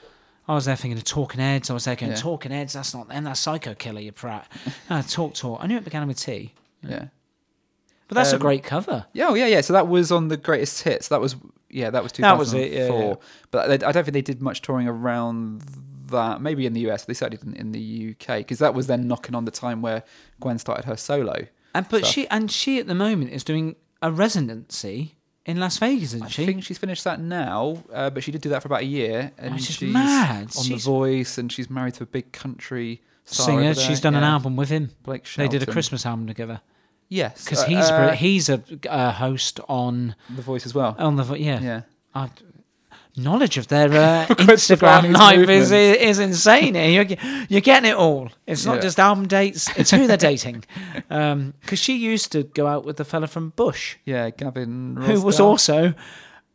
I was there thinking of Talking Heads. I was there going, Yeah. Talking Heads, that's not them, that's Psycho Killer, you prat. no, Talk Talk. I knew it began with T. Yeah. But that's a Um, great cover. Yeah, oh, yeah, yeah. So that was on the greatest hits. That was yeah, that was 2004. That was it, yeah, yeah. But I don't think they did much touring around that. Maybe in the US, they certainly didn't in the UK because that was then knocking on the time where Gwen started her solo. And but stuff. she and she at the moment is doing a residency in Las Vegas, isn't I she? think she's finished that now, uh, but she did do that for about a year, and Which is she's mad. on She's- The Voice, and she's married to a big country star Singer. over there. She's done an Yeah, album with him. Blake Shelton. They did a Christmas album together Yes, because uh, he's uh, he's a, a host on The Voice as well. on the yeah. Yeah. I- knowledge of their uh, Instagram life is, is insane. You're, you're getting it all. It's not Yeah. just album dates; it's who they're dating. Because she used to go out with the fella from Bush, Yeah, Gavin. who was also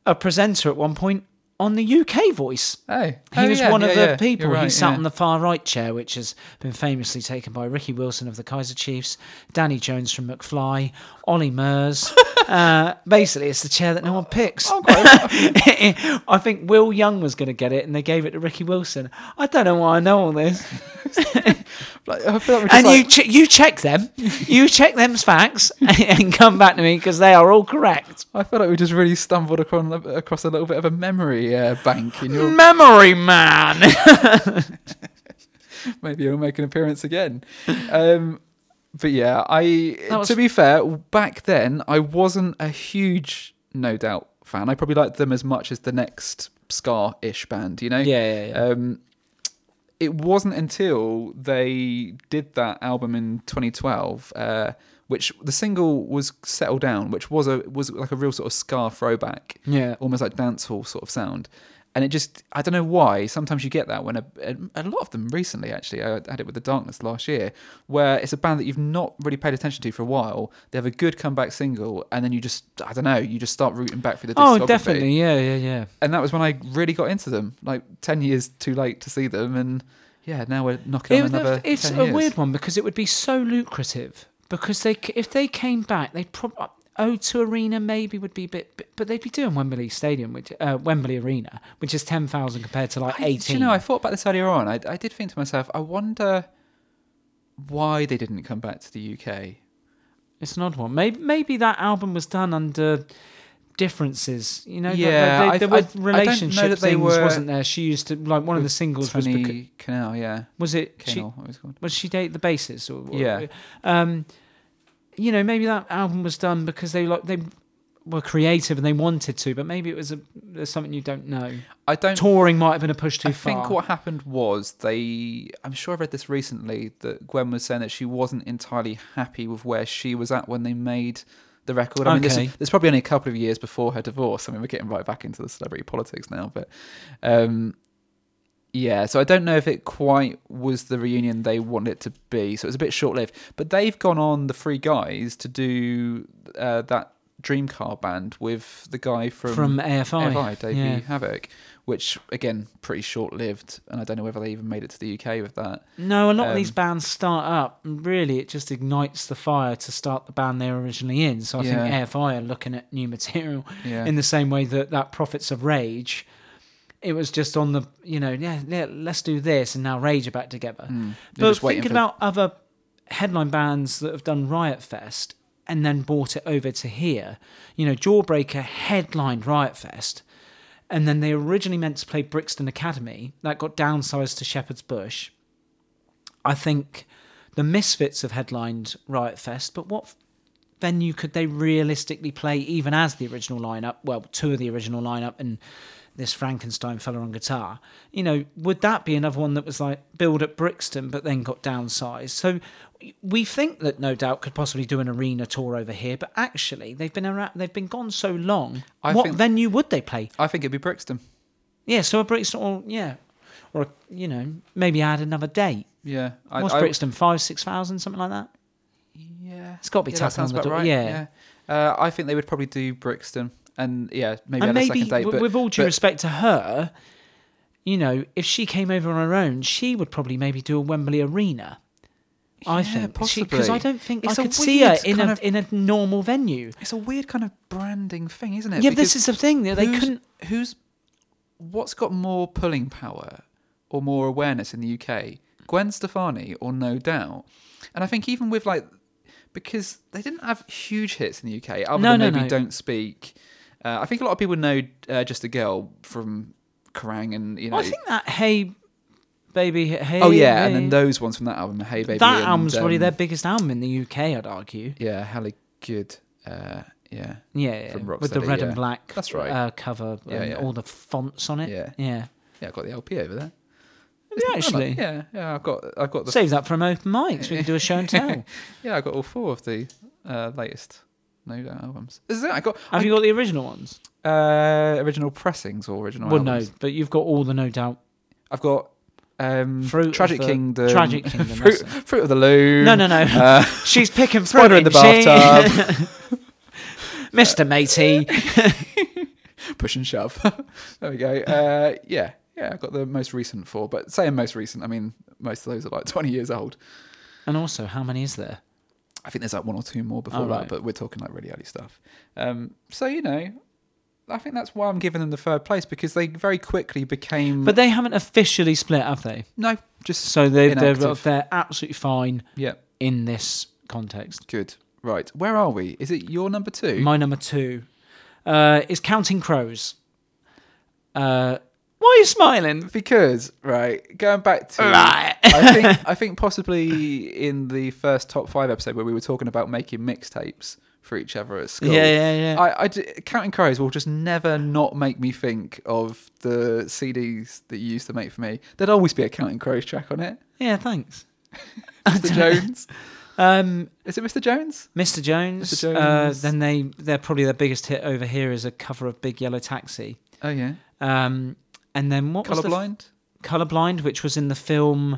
a presenter at one point on the UK Voice. Oh, He oh, was yeah, one of the yeah. people. You're he sat yeah. on the far right chair, which has been famously taken by Ricky Wilson of the Kaiser Chiefs, Danny Jones from McFly, Ollie Murs. uh, basically, it's the chair that no one picks. Oh, I think Will Young was going to get it, and they gave it to Ricky Wilson. I don't know why I know all this. Like, I feel like we're And you like- che- you check them, you check them's facts, and come back to me because they are all correct. I feel like we just really stumbled across, across a little bit of a memory uh, bank in your Memory man. maybe you'll make an appearance again. Um, but yeah, I was- to be fair, back then I wasn't a huge No Doubt fan. I probably liked them as much as the next Ska ish band, you know. yeah, yeah, yeah. Um, it wasn't until they did that album in 2012, uh, which the single was "Settle Down," which was a was like a real sort of ska throwback, yeah. almost like dancehall sort of sound. And it just, I don't know why. Sometimes you get that when a, a, lot of them recently, actually, I had it with the Darkness last year, where it's a band that you've not really paid attention to for a while. They have a good comeback single, and then you just, I don't know, you just start rooting back for the Oh, definitely. Yeah, yeah, yeah. and that was when I really got into them. Like ten years too late to see them, and yeah, now we're knocking It on another. it's 10 a years. weird one because it would be so lucrative. Because they if they came back, they'd probably O2 Arena maybe would be a bit, but they'd be doing Wembley Stadium, which uh, Wembley Arena, which is ten thousand compared to like I, eighteen. you know, I thought about this earlier on. I, I did think to myself, I wonder why they didn't come back to the UK. it's an odd one. Maybe maybe that album was done under differences. You know, Yeah, there, I- there I- I were don't know relationship that they things, were- wasn't there? She used to like one of the singles was Tony because, Kanal, yeah, was it Kanal, what was it called? was she date the bassist or Yeah. um you know maybe that album was done because they like they were creative and they wanted to but maybe it was a there's something you don't know I don't. touring might have been a push too I far I think what happened was they. I'm sure I read this recently that Gwen was saying that she wasn't entirely happy with where she was at when they made the record. I mean, Okay. is probably only a couple of years before her divorce. I mean, we're getting right back into the celebrity politics now, but um, yeah. So I don't know if it quite was the reunion they wanted it to be. So it was a bit short lived. But they've gone on the Three Guys to do uh, that Dreamcar band with the guy from from AFI, AFI, Davey yeah. Havok, which again pretty short lived, and I don't know whether they even made it to the UK with that. no a lot of Um, these bands start up and really it just ignites the fire to start the band they were originally in so I Yeah. think AFI are looking at new material Yeah, in the same way that that Prophets of Rage it was just on the you know yeah, yeah let's do this and now Rage are back together Mm. But thinking for- about other headline bands that have done Riot Fest and then brought it over to here, you know, Jawbreaker headlined Riot Fest, and then they originally meant to play Brixton Academy. That got downsized to Shepherd's Bush. I think the Misfits have headlined Riot Fest, but what venue could they realistically play even as the original lineup? Well, two of the original lineup and this Frankenstein fella on guitar. You know, would that be another one that was like billed at Brixton but then got downsized? So we think that no doubt could possibly do an arena tour over here, but actually they've been around, they've been gone so long. I what think- venue would they play? I think it'd be Brixton. Yeah, so a Brixton or yeah, or you know maybe add another date. Yeah, I, What's I- Brixton? Five, six thousand, something like that. Yeah, It's got to be yeah, tapping on the door. right. yeah. Uh, I think they would probably do Brixton, and yeah, maybe and maybe second date. w- But with all due but- respect to her, you know, if she came over on her own, she would probably maybe do a Wembley Arena. I Yeah, think because. I don't think It's I could see her in a of- in a normal venue. It's a weird kind of branding thing, isn't it? Yeah, this is the thing. They who's- couldn't. Who's what's got more pulling power or more awareness in the UK? Gwen Stefani or No Doubt? And I think even with like because they didn't have huge hits in the UK, other No, than no, maybe no. Don't Speak. Uh, I think a lot of people know uh, Just a Girl from Kerrang and you know. I think that Hey Baby Hey. oh yeah, and then those ones from that album, Hey Baby. that and, album's probably um, their biggest album in the UK. I'd argue. Yeah, Hella Good. Uh, yeah, Yeah, yeah, with the red yeah. and black. That's right. Uh, cover Yeah, and yeah. all the fonts on it. Yeah. yeah. yeah. I got the LP over there. Yeah, actually, yeah, yeah. I've got, I've got the save that from open mics. We can do a show and tell. Yeah, I got all four of the uh, latest No Doubt albums. Is that I got Have you got the original ones? uh, original pressings or original well, no, but you've got all the No Doubt. I've got um, Fruit of Tragic the- Kingdom, Tragic Kingdom, Fruit, Fruit of the Loom. No, no, no. Uh, She's picking fruit, Spider in the bathtub. Mr. Matey. push and shove. there we go. Uh, yeah, yeah. I've got the most recent four, but saying most recent, I mean most of those are like twenty years old. And also, how many is there? I think there's like one or two more before Oh, that, right. but we're talking like really early stuff. Um, so you know, I think that's why I'm giving them the third place because they very quickly became. But they haven't officially split, have they? no, just So they, they're they're absolutely fine yeah, in this context. good. Right, where are we? Is it your number two? My number two uh, is Counting Crows. Uh, why are you smiling? because right, going back to Right. I think I think possibly in the first top five episode where we were talking about making mixtapes for each other at school. Yeah, yeah, yeah. I, I d- Counting Crows will just never not make me think of the CDs that you used to make for me. There'd always be a Counting Crows track on it. yeah, thanks. Mr. Jones. Um, Is it Mr. Jones? Mr. Jones. Mr. Uh, Jones. then they they're probably their biggest hit over here is a cover of Big Yellow Taxi. Oh yeah. Um, and then what was the Colorblind. Colorblind, which was in the film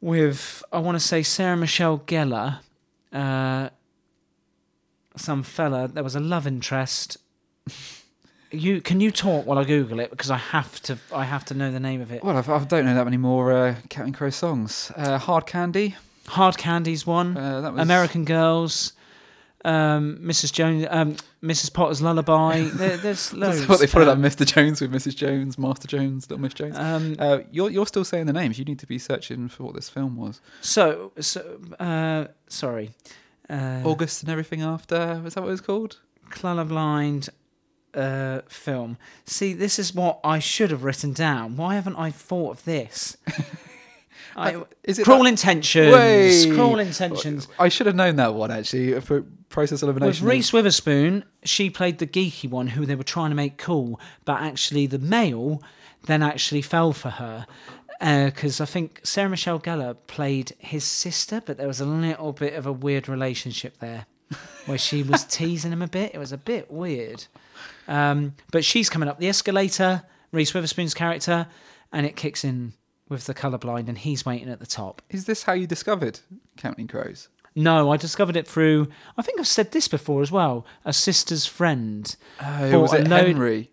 with I want to say Sarah Michelle Gellar, uh, some fella. There was a love interest. You can you talk while I Google it because I have to I have to know the name of it. Well, I've, I don't know that many more uh, Counting Crows songs. Uh, Hard Candy. Hard Candy's one. Uh, that was American Girls. Um, Mrs. Jones, um, Mrs. Potter's Lullaby. There, there's loads. That's what they followed Um, up Mr. Jones with Mrs. Jones, Master Jones, Little Miss Jones. Um, Uh, you're you're still saying the names. You need to be searching for what this film was. so, so uh, sorry. Uh, August and everything after. Was that what it was called? Colorblind uh, film. See, this is what I should have written down. Why haven't I thought of this? I, Is it cruel that- intentions. Way. Cruel intentions. I should have known that one actually for process With elimination. Reese Witherspoon, she played the geeky one who they were trying to make cool, but actually the male then actually fell for her. Because I think Sarah Michelle Gellar played his sister, but there was a little bit of a weird relationship there where she was teasing him a bit. It was a bit weird. Um, but she's coming up the escalator, Reese Witherspoon's character, and it kicks in with the colorblind, and he's waiting at the top. Is this how you discovered Counting Crows? No, I discovered it through. I think I've said this before as well. A sister's friend. Oh, was it load- Henry?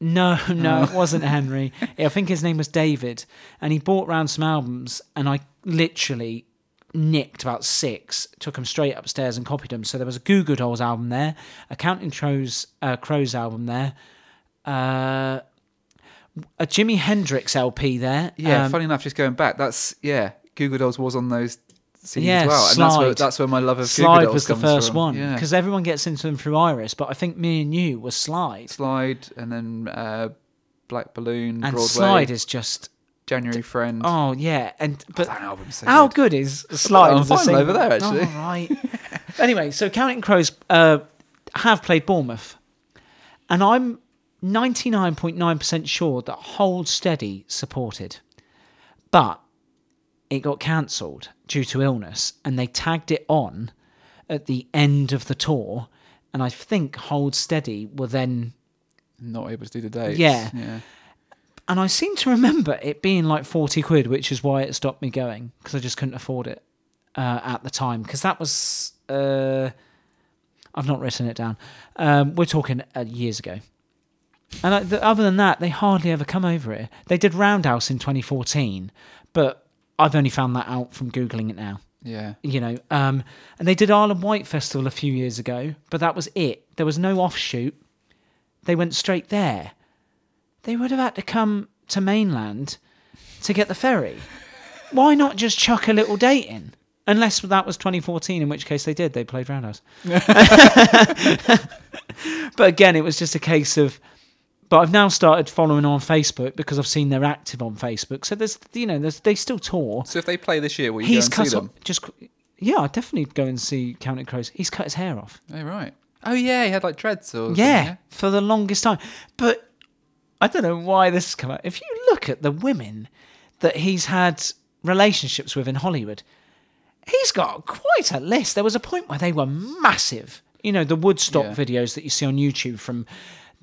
No, no, it wasn't Henry. I think his name was David, and he bought round some albums, and I literally nicked about six, took them straight upstairs and copied them. So there was a Goo Goo Dolls album there, a Counting Crows uh, Crows album there, uh, a Jimi Hendrix LP there. Yeah, um, funny enough, just going back, that's yeah. Goo Goo Dolls was on those CDs Yeah, as well, and that's where that's where my love of Goo Goo Slide Dolls was the first from. one Yeah, because everyone gets into them through Iris, but I think me and you was Slide, Slide, and then uh, Black Balloon, and Broadway, Slide is just January Friend. oh yeah, and but that album's so How good. good is Slide? on as a vinyl single? over there, actually. Oh, right. anyway, so Counting Crows uh, have played Bournemouth, and I'm 99.9% sure that Hold Steady supported, but it got cancelled due to illness, and they tagged it on at the end of the tour, and I think Hold Steady were then Not able to do the dates. Yeah. yeah. and I seem to remember it being like 40 quid, which is why it stopped me going because I just couldn't afford it uh, at the time. Because that was, uh, I've not written it down. Um, we're talking uh, years ago. And uh, th- other than that, they hardly ever come over here. They did Roundhouse in 2014, but I've only found that out from googling it now. Yeah. You know, um, and they did Isle of Wight Festival a few years ago, but that was it. There was no offshoot. They went straight there. They would have had to come to mainland to get the ferry. Why not just chuck a little date in? Unless that was 2014, in which case they did. They played Roundhouse. but again, it was just a case of. But I've now started following on Facebook because I've seen they're active on Facebook. So there's, you know, there's, they still tour. So if they play this year, will you He's go and cut see off. them? Just, yeah, I'd definitely go and see Counting Crows. He's cut his hair off. Oh right. Oh yeah, he had like dreads or something, Yeah, for the longest time. But I don't know why this has come out. If you look at the women that he's had relationships with in Hollywood, he's got quite a list. There was a point where they were massive. You know, the Woodstock Yeah. videos that you see on YouTube from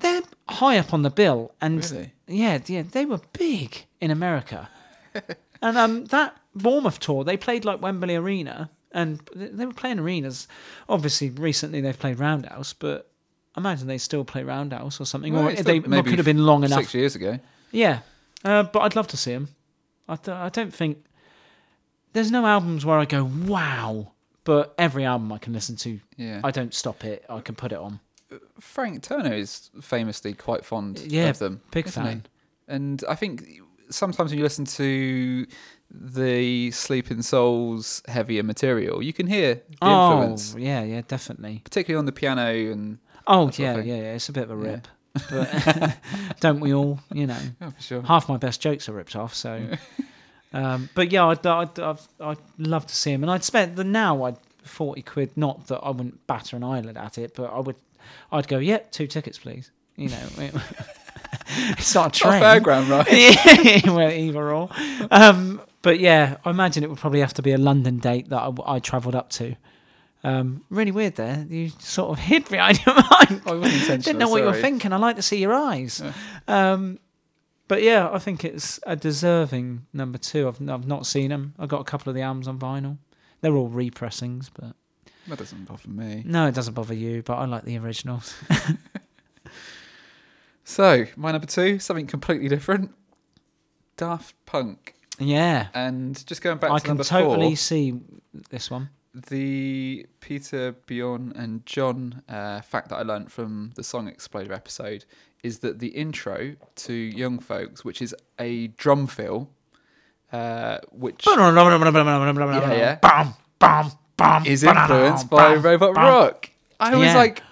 they're high up on the bill and Really? yeah, yeah, they were big in America. and um that Bournemouth tour, they played like Wembley Arena and they were playing arenas. Obviously recently they've played Roundhouse, but I imagine they still play Roundhouse or something, Well, or they could have been long Six enough. years ago. Yeah, uh, but I'd love to see them. I, th- I don't think there's no albums where I go wow, but every album I can listen to, Yeah. I don't stop it. I can put it on. Frank Turner is famously quite fond Yeah, of them. big isn't he? And I think sometimes when you listen to the Sleeping Souls heavier material, you can hear the influence, Oh yeah, yeah, definitely. particularly on the piano and Oh yeah, yeah, yeah. It's a bit of a Yeah. rip, but don't we all? You know, oh, for sure. half my best jokes are ripped off. So, um, but yeah, I'd, I'd, I'd, I'd love to see him, and I'd spend the now I'd forty quid. Not that I wouldn't batter an eyelid at it, but I would. I'd go, yep, two tickets, please. You know, it- it's not a Not train. fairground, right? yeah, well, either or. Um, but yeah, I imagine it would probably have to be a London date that I, I travelled up to. Um, really weird there. You sort of hid behind your mind. I wasn't intentional. Didn't know what you were thinking. I like to see your eyes. Um, but yeah, I think it's a deserving number two. I've, I've not seen them. I got a couple of the albums on vinyl. They're all repressings, but That doesn't bother me. no, it doesn't bother you. But I like the originals. So, my number two, something completely different. Daft Punk. Yeah, And just going back to the before, I can totally see this one. the Peter, Bjorn, and John uh, fact that I learnt from the Song Exploder episode is that the intro to Young Folks, which is a drum fill, uh, which yeah, yeah. Bam, bam, is influenced by Robot. Rock. I was Yeah. like,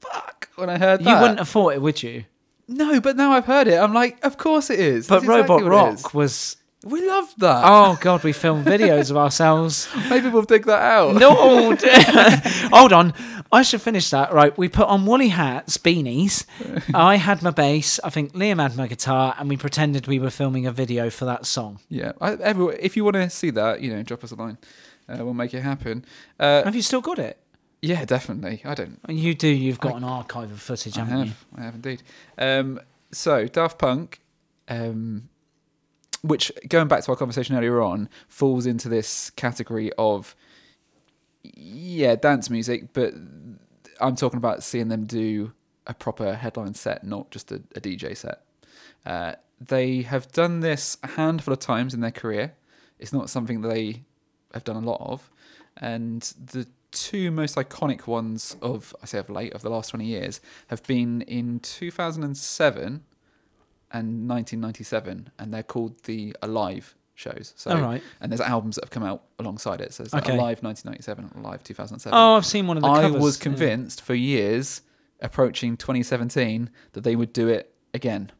fuck, when I heard that. You wouldn't have thought it, would you? No, but now I've heard it. I'm like, of course it is. But That's exactly Robot what it is. Rock was. We love that. Oh God, we filmed videos of ourselves. Maybe we'll dig that out. No, hold on. I should finish that. Right, we put on woolly hats, beanies. I had my bass. I think Liam had my guitar, and we pretended we were filming a video for that song. Yeah, I, everyone, if you want to see that, you know, drop us a line. Uh, we'll make it happen. Uh, Have you still got it? yeah, definitely. I don't. You do. You've got an archive of footage, I haven't you? have. I have indeed. Um, so Daft Punk, um, which going back to our conversation earlier on, falls into this category of yeah, dance music, but I'm talking about seeing them do a proper headline set, not just a, a DJ set. Uh, they have done this a handful of times in their career. It's not something they have done a lot of, and the two most iconic ones of I say of late of the last twenty years have been in 2007 and 1997, and they're called the Alive shows. So, All right. and there's albums that have come out alongside it. So it's Okay. Alive 1997, Alive 2007. Oh, I've seen one of the I covers. was yeah. convinced for years, approaching 2017, that they would do it again,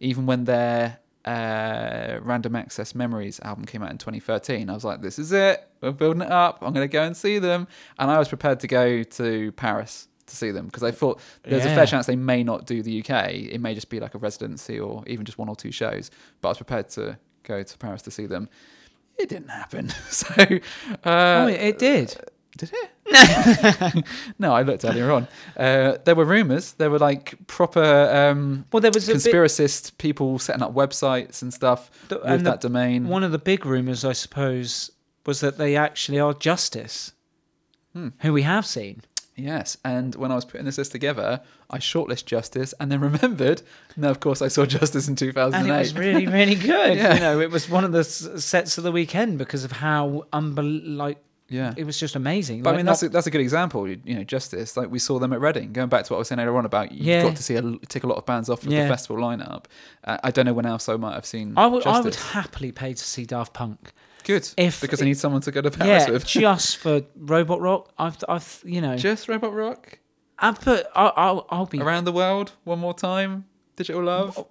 even when their uh, Random Access Memories album came out in 2013. I was like, "This is it. We're building it up. I'm going to go and see them." And I was prepared to go to Paris to see them because I thought there's a fair chance they may not do the UK. It may just be like a residency or even just one or two shows. But I was prepared to go to Paris to see them. It didn't happen. so, uh, oh, it, it did. did it? no, I looked earlier on. Uh, there were rumours. There were like proper um, Well, there was a bit, conspiracist people setting up websites and stuff The- with and the- that domain. one of the big rumors, I suppose, was that they actually are Justice, Hmm. who we have seen. Yes, and when I was putting this list together, I shortlist Justice and then remembered. No, of course, I saw Justice in and 2008. it was really, really good. Yeah. You know, it was one of the s- sets of the weekend because of how unbel- like yeah. it was just amazing. But I Like, mean, not- that's a, that's a good example. You know, Justice. Like we saw them at Reading. Going back to what I was saying earlier on about, you Yeah. got to see a, tick a lot of bands off of Yeah. the festival lineup. Uh, I don't know when else I might have seen. I would, I would happly pay to see Daft Punk. Good, if because it- I need someone to go to Paris yeah, with. just for Robot Rock. I've, I've, you know, Just Robot Rock I put, I'll, I'll, I'll be around the world one more time. Digital Love.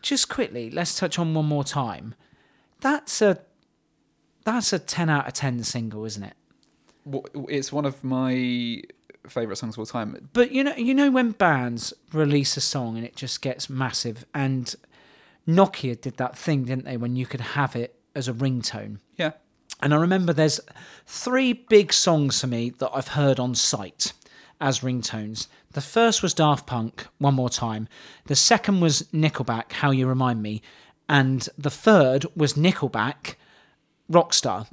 just quickly. Let's touch on one more time. That's a, that's a ten out of ten single, isn't it? W- It's one of my favorite songs of all time. But you know, you know when bands release a song and it just gets massive, and Nokia did that thing, didn't they? When you could have it as a ringtone. Yeah. And I remember there's three big songs for me that I've heard on site as ringtones. The first was Daft Punk, One More Time. The second was Nickelback, How You Remind Me. And the third was Nickelback, Rockstar.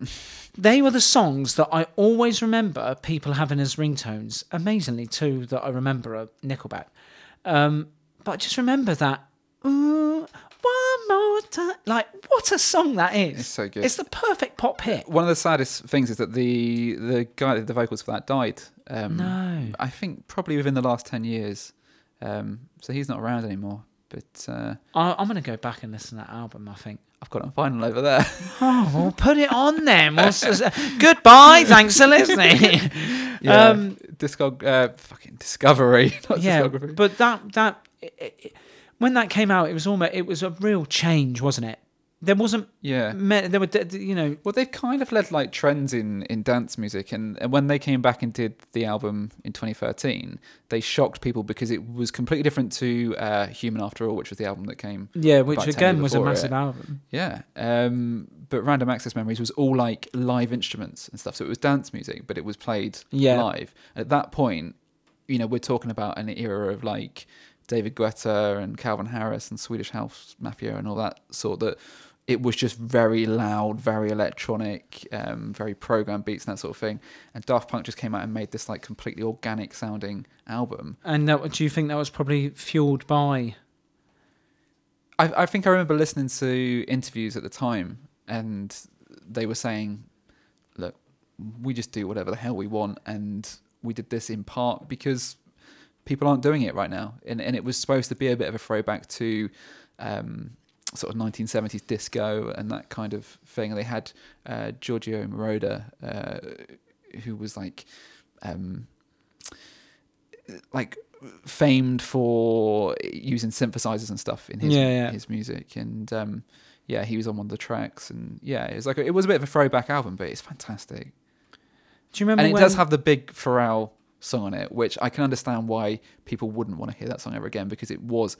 they were the songs that I always remember people having as ringtones. Amazingly, two that I remember are Nickelback. Um, but I just remember that. "Ooh, one more time. Like, what a song that is. It's so good. It's the perfect pop hit. One of the saddest things is that the the guy that did the vocals for that died. Um, No. I think probably within the last ten years. Um, so he's not around anymore. But uh, I, I'm going to go back and listen to that album, I think. I've got it on vinyl over there. Oh, well, put it on then. We'll s- Goodbye. Thanks for listening. yeah, Um, Discog, uh, fucking Discovery, not yeah, discography. but that that it, it, when that came out, it was almost it was a real change, wasn't it? There wasn't. yeah. me- There were you know Well, they've kind of led like trends in, in dance music, and, and when they came back and did the album in 2013, they shocked people because it was completely different to uh, Human After All, which was the album that came. yeah, which again was a massive it. album. Yeah, um, but Random Access Memories was all like live instruments and stuff, so it was dance music, but it was played Yeah. live. At that point, you know, we're talking about an era of like David Guetta and Calvin Harris and Swedish House Mafia and all that sort that it was just very loud, very electronic, um, very programmed beats and that sort of thing. And Daft Punk just came out and made this like completely organic sounding album. And that, do you think that was probably fueled by? I, I think I remember listening to interviews at the time, and they were saying, "Look, we just do whatever the hell we want, and we did this in part because people aren't doing it right now." And and it was supposed to be a bit of a throwback to um, sort of 1970s disco and that kind of thing. And they had uh, Giorgio Moroder, uh, who was like. Um, like famed for using synthesizers and stuff in his Yeah, yeah. his music and um yeah he was on one of the tracks and yeah it was like a, it was a bit of a throwback album but it's fantastic Do you remember? and it when, does have the big Pharrell song on it which I can understand why people wouldn't want to hear that song ever again because it was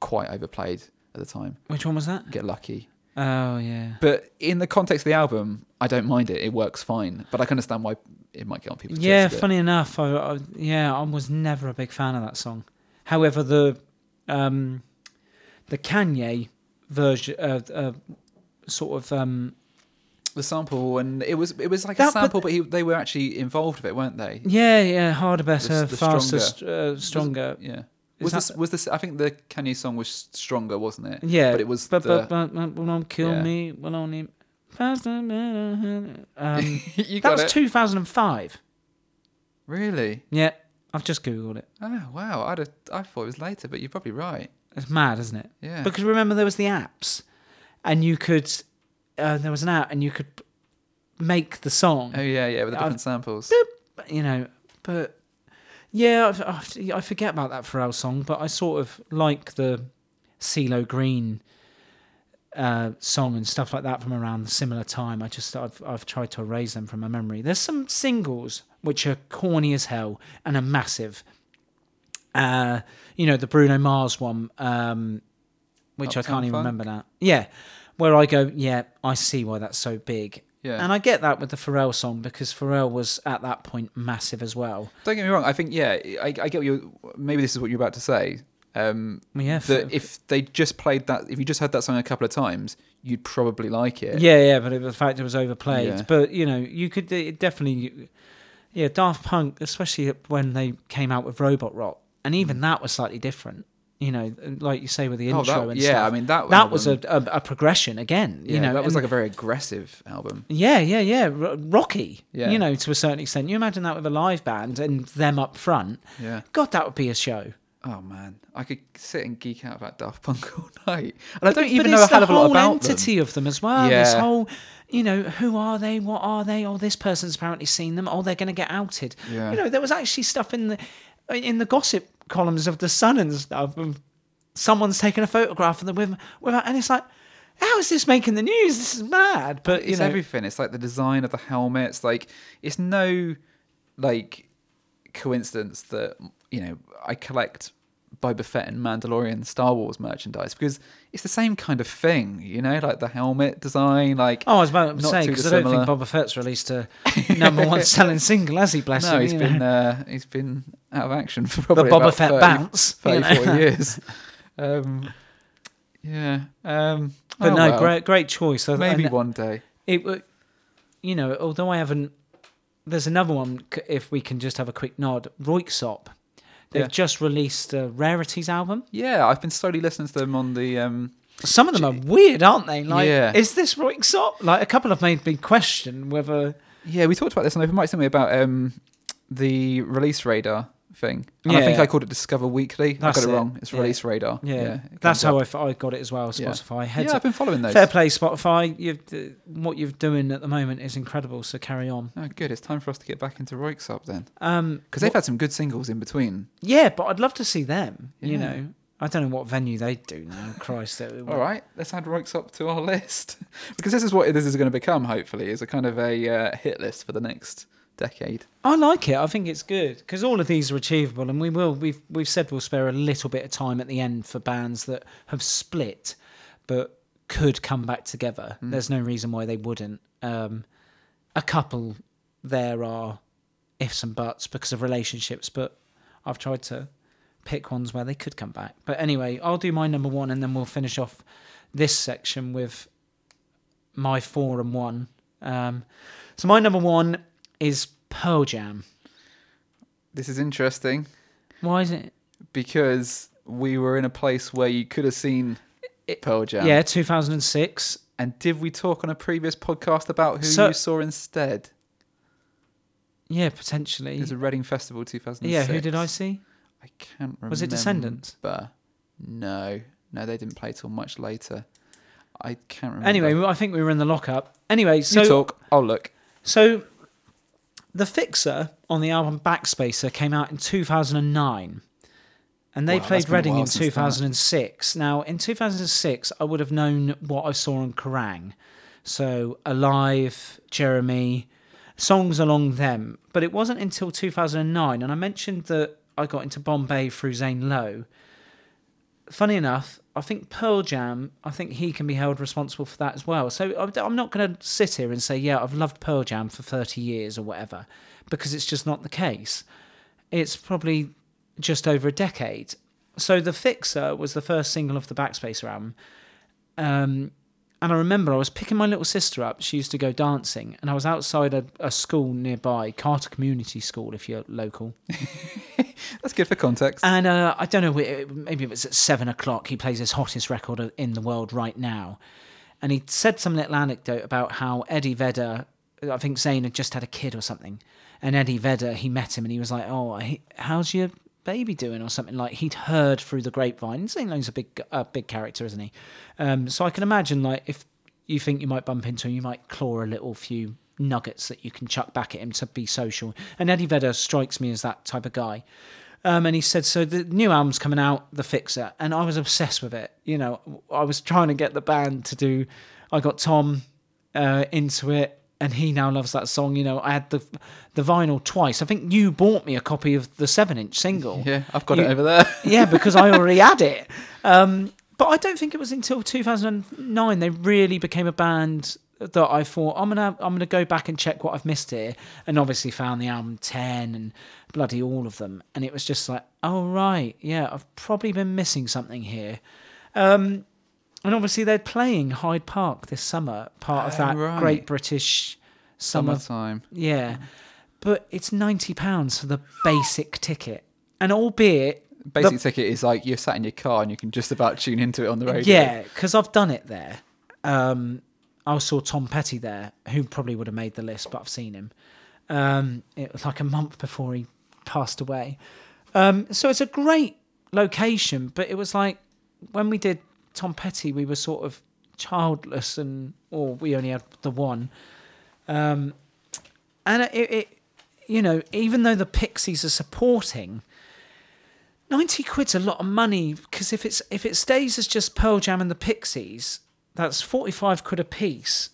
quite overplayed at the time Which one was that? get lucky Oh yeah. but in the context of the album I don't mind it it works fine but I can understand why it might get on people's Yeah, tits a bit. funny enough, I, I yeah, I was never a big fan of that song. However, the um, the Kanye version, uh, uh, sort of um, the sample and it was it was like That- a sample but, he, they were actually involved with it weren't they yeah, yeah, harder, better, the faster, stronger. st- uh, stronger. yeah was this was this I think the Kanye song was stronger wasn't it Yeah, but it was but the, but but, not kill Yeah. me. Will only. Um, that was it 2005. really Yeah, I've just googled it. oh wow I'd have, I thought it was later but you're probably right It's mad, isn't it? yeah Because remember, there was the apps, and you could. Uh, there was an app, and you could make the song. oh yeah yeah with the I've- different samples you know, but yeah, I've, forget about that Pharrell song, but I sort of like the CeeLo Green uh, song and stuff like that from around a similar time. I just I've I've tried to erase them from my memory. There's some singles which are corny as hell and are massive. Uh, you know the Bruno Mars one, um, which I can't even Funk? remember now. Yeah, where I go, yeah, I see why that's so big. Yeah And I get that with the Pharrell song because Pharrell was at that point massive as well. don't get me wrong I think yeah I, I get what you maybe this is what you're about to say um yeah, that if they just played that if you just heard that song a couple of times you'd probably like it yeah, yeah, but it, the fact it was overplayed. Yeah. But you know, you could it definitely, Yeah, Daft Punk, especially when they came out with Robot Rock, and even Mm. that was slightly different. You know, like you say with the Oh, intro that- and yeah, stuff. I mean, that that was a, a, a progression again. Yeah, you know, that was and- like a very aggressive album. yeah, yeah, yeah, R- rocky. Yeah. You know, to a certain extent. You imagine that with a live band and them up front. Yeah. God, that would be a show. Oh man, I could sit and geek out about Daft Punk all night, and I don't But even know a hell of a the lot about entity them. of them as well. Yeah. This whole, you know, who are they? What are they? Oh, this person's apparently seen them. Oh, they're going to get outed. Yeah. You know, there was actually stuff in the in the gossip columns of the Sun and stuff. Of someone's taken a photograph of them with without, and it's like, how is this making the news? This is mad. But you It's know, everything. It's like the design of the helmets. Like it's no like coincidence that you know I collect Boba Fett and Mandalorian Star Wars merchandise because it's the same kind of thing. You know, like the helmet design. Like Oh, I was about to say because I don't think. Boba Fett's released a number one selling single, has he? Bless no, him. he's you been uh, he's been out of action for probably Boba about Fett 30, bounce, 30 you know. 40 years. Um, yeah. Um, but oh no, well. great, great choice. Maybe and- one day. it you know although i haven't there's another one if we can just have a quick nod Röyksopp. They've Yeah. just released a rarities album Yeah, I've been slowly listening to them on the. Um, some of them are weird aren't they like Yeah. is this Röyksopp? like a couple have made me question whether yeah, we talked about this on Open Mic, didn't we? About um, the release radar thing. And I think I called it Discover Weekly. That's I got it, it. wrong. It's Yeah. Release Radar. yeah, it that's how up. I, f- I got it as well spotify heads Yeah, I've up been following those. fair play spotify you've uh, what you're doing at the moment is incredible so carry on Oh, good. It's time for us to get back into Röyksopp then, um because they've had some good singles in between. yeah but i'd love to see them you know i don't know what venue they do now christ All right, let's add Röyksopp to our list because this is what this is going to become. Hopefully, is a kind of a uh, hit list for the next decade. I like it. I think it's good because all of these are achievable, and we will. We've we've said we'll spare a little bit of time at the end for bands that have split, but could come back together. There's no reason why they wouldn't. Um, a couple there are ifs and buts because of relationships, but I've tried to pick ones where they could come back. But anyway, I'll do my number one, and then we'll finish off this section with my four and one. Um, so my number one is Pearl Jam. This is interesting Why is it? because we were in a place where you could have seen Pearl Jam. Yeah, 2006. And did we talk on a previous podcast about who So- you saw instead? Yeah, potentially. There's a Reading Festival 2006. Yeah, who did I see? I can't remember. Was it Descendents? No, no, they didn't play till much later. I can't remember. Anyway, I think we were in the lockup. Anyway, you so talk. I'll look. so the Fixer on the album Backspacer came out in 2009. And they Wow, played Reading in since that. 2006. Now, in 2006, I would have known what I saw on Kerrang. So, Alive, Jeremy, songs along them. But it wasn't until 2009. And I mentioned that I got into Bombay through Zane Lowe. Funny enough, I think Pearl Jam, I think he can be held responsible for that as well. So I'm- not going to sit here and say, yeah, I've loved Pearl Jam for 30 years or whatever, because it's just not the case. It's probably just over a decade. So The Fixer was the first single of the Backspacer album. Um, and I remember I was picking my little sister up. She used to go dancing, and I was outside a, a school nearby, Carter Community School, if you're local. That's good for context. And uh, I don't know, maybe it was at seven o'clock. He plays his hottest record in the world right now. And he said some little anecdote about how Eddie Vedder, I think Zane had just had a kid or something. And Eddie Vedder, he met him and he was like, Oh, how's your baby doing? Or something like he'd heard through the grapevine. Zane Lowe's a big, a big character, isn't he? Um, so I can imagine, like, if you think you might bump into him, you might claw a little few nuggets that you can chuck back at him to be social. And Eddie Vedder strikes me as that type of guy. Um, and he said, so the new album's coming out, The Fixer, and I was obsessed with it. You know, I was trying to get the band to do. I got Tom uh, into it, and he now loves that song. You know, I had the the vinyl twice. I think you bought me a copy of the seven inch single. yeah, I've got You- it over there. yeah, because I already had it. Um, but I don't think it was until 2009 they really became a band that I thought I'm gonna I'm gonna go back and check what I've missed here, and obviously found the album 10 and bloody all of them, and it was just like, oh right, yeah, I've probably been missing something here. Um, and obviously they're playing Hyde Park this summer, part of Oh, that right. Great British Summer Summertime. yeah. but it's ninety pounds for the basic ticket, and albeit Basic ticket is like you're sat in your car and you can just about tune into it on the radio. Yeah, because I've done it there. Um, I saw Tom Petty there, who probably would have made the list, but I've seen him. Um, it was like a month before he passed away. Um, so it's a great location, but it was like when we did Tom Petty, we were sort of childless, and or we only had the one. Um, and it, it, you know, even though the Pixies are supporting, 90 quid's a lot of money because if it's if it stays as just Pearl Jam and the Pixies, that's 45 quid a piece.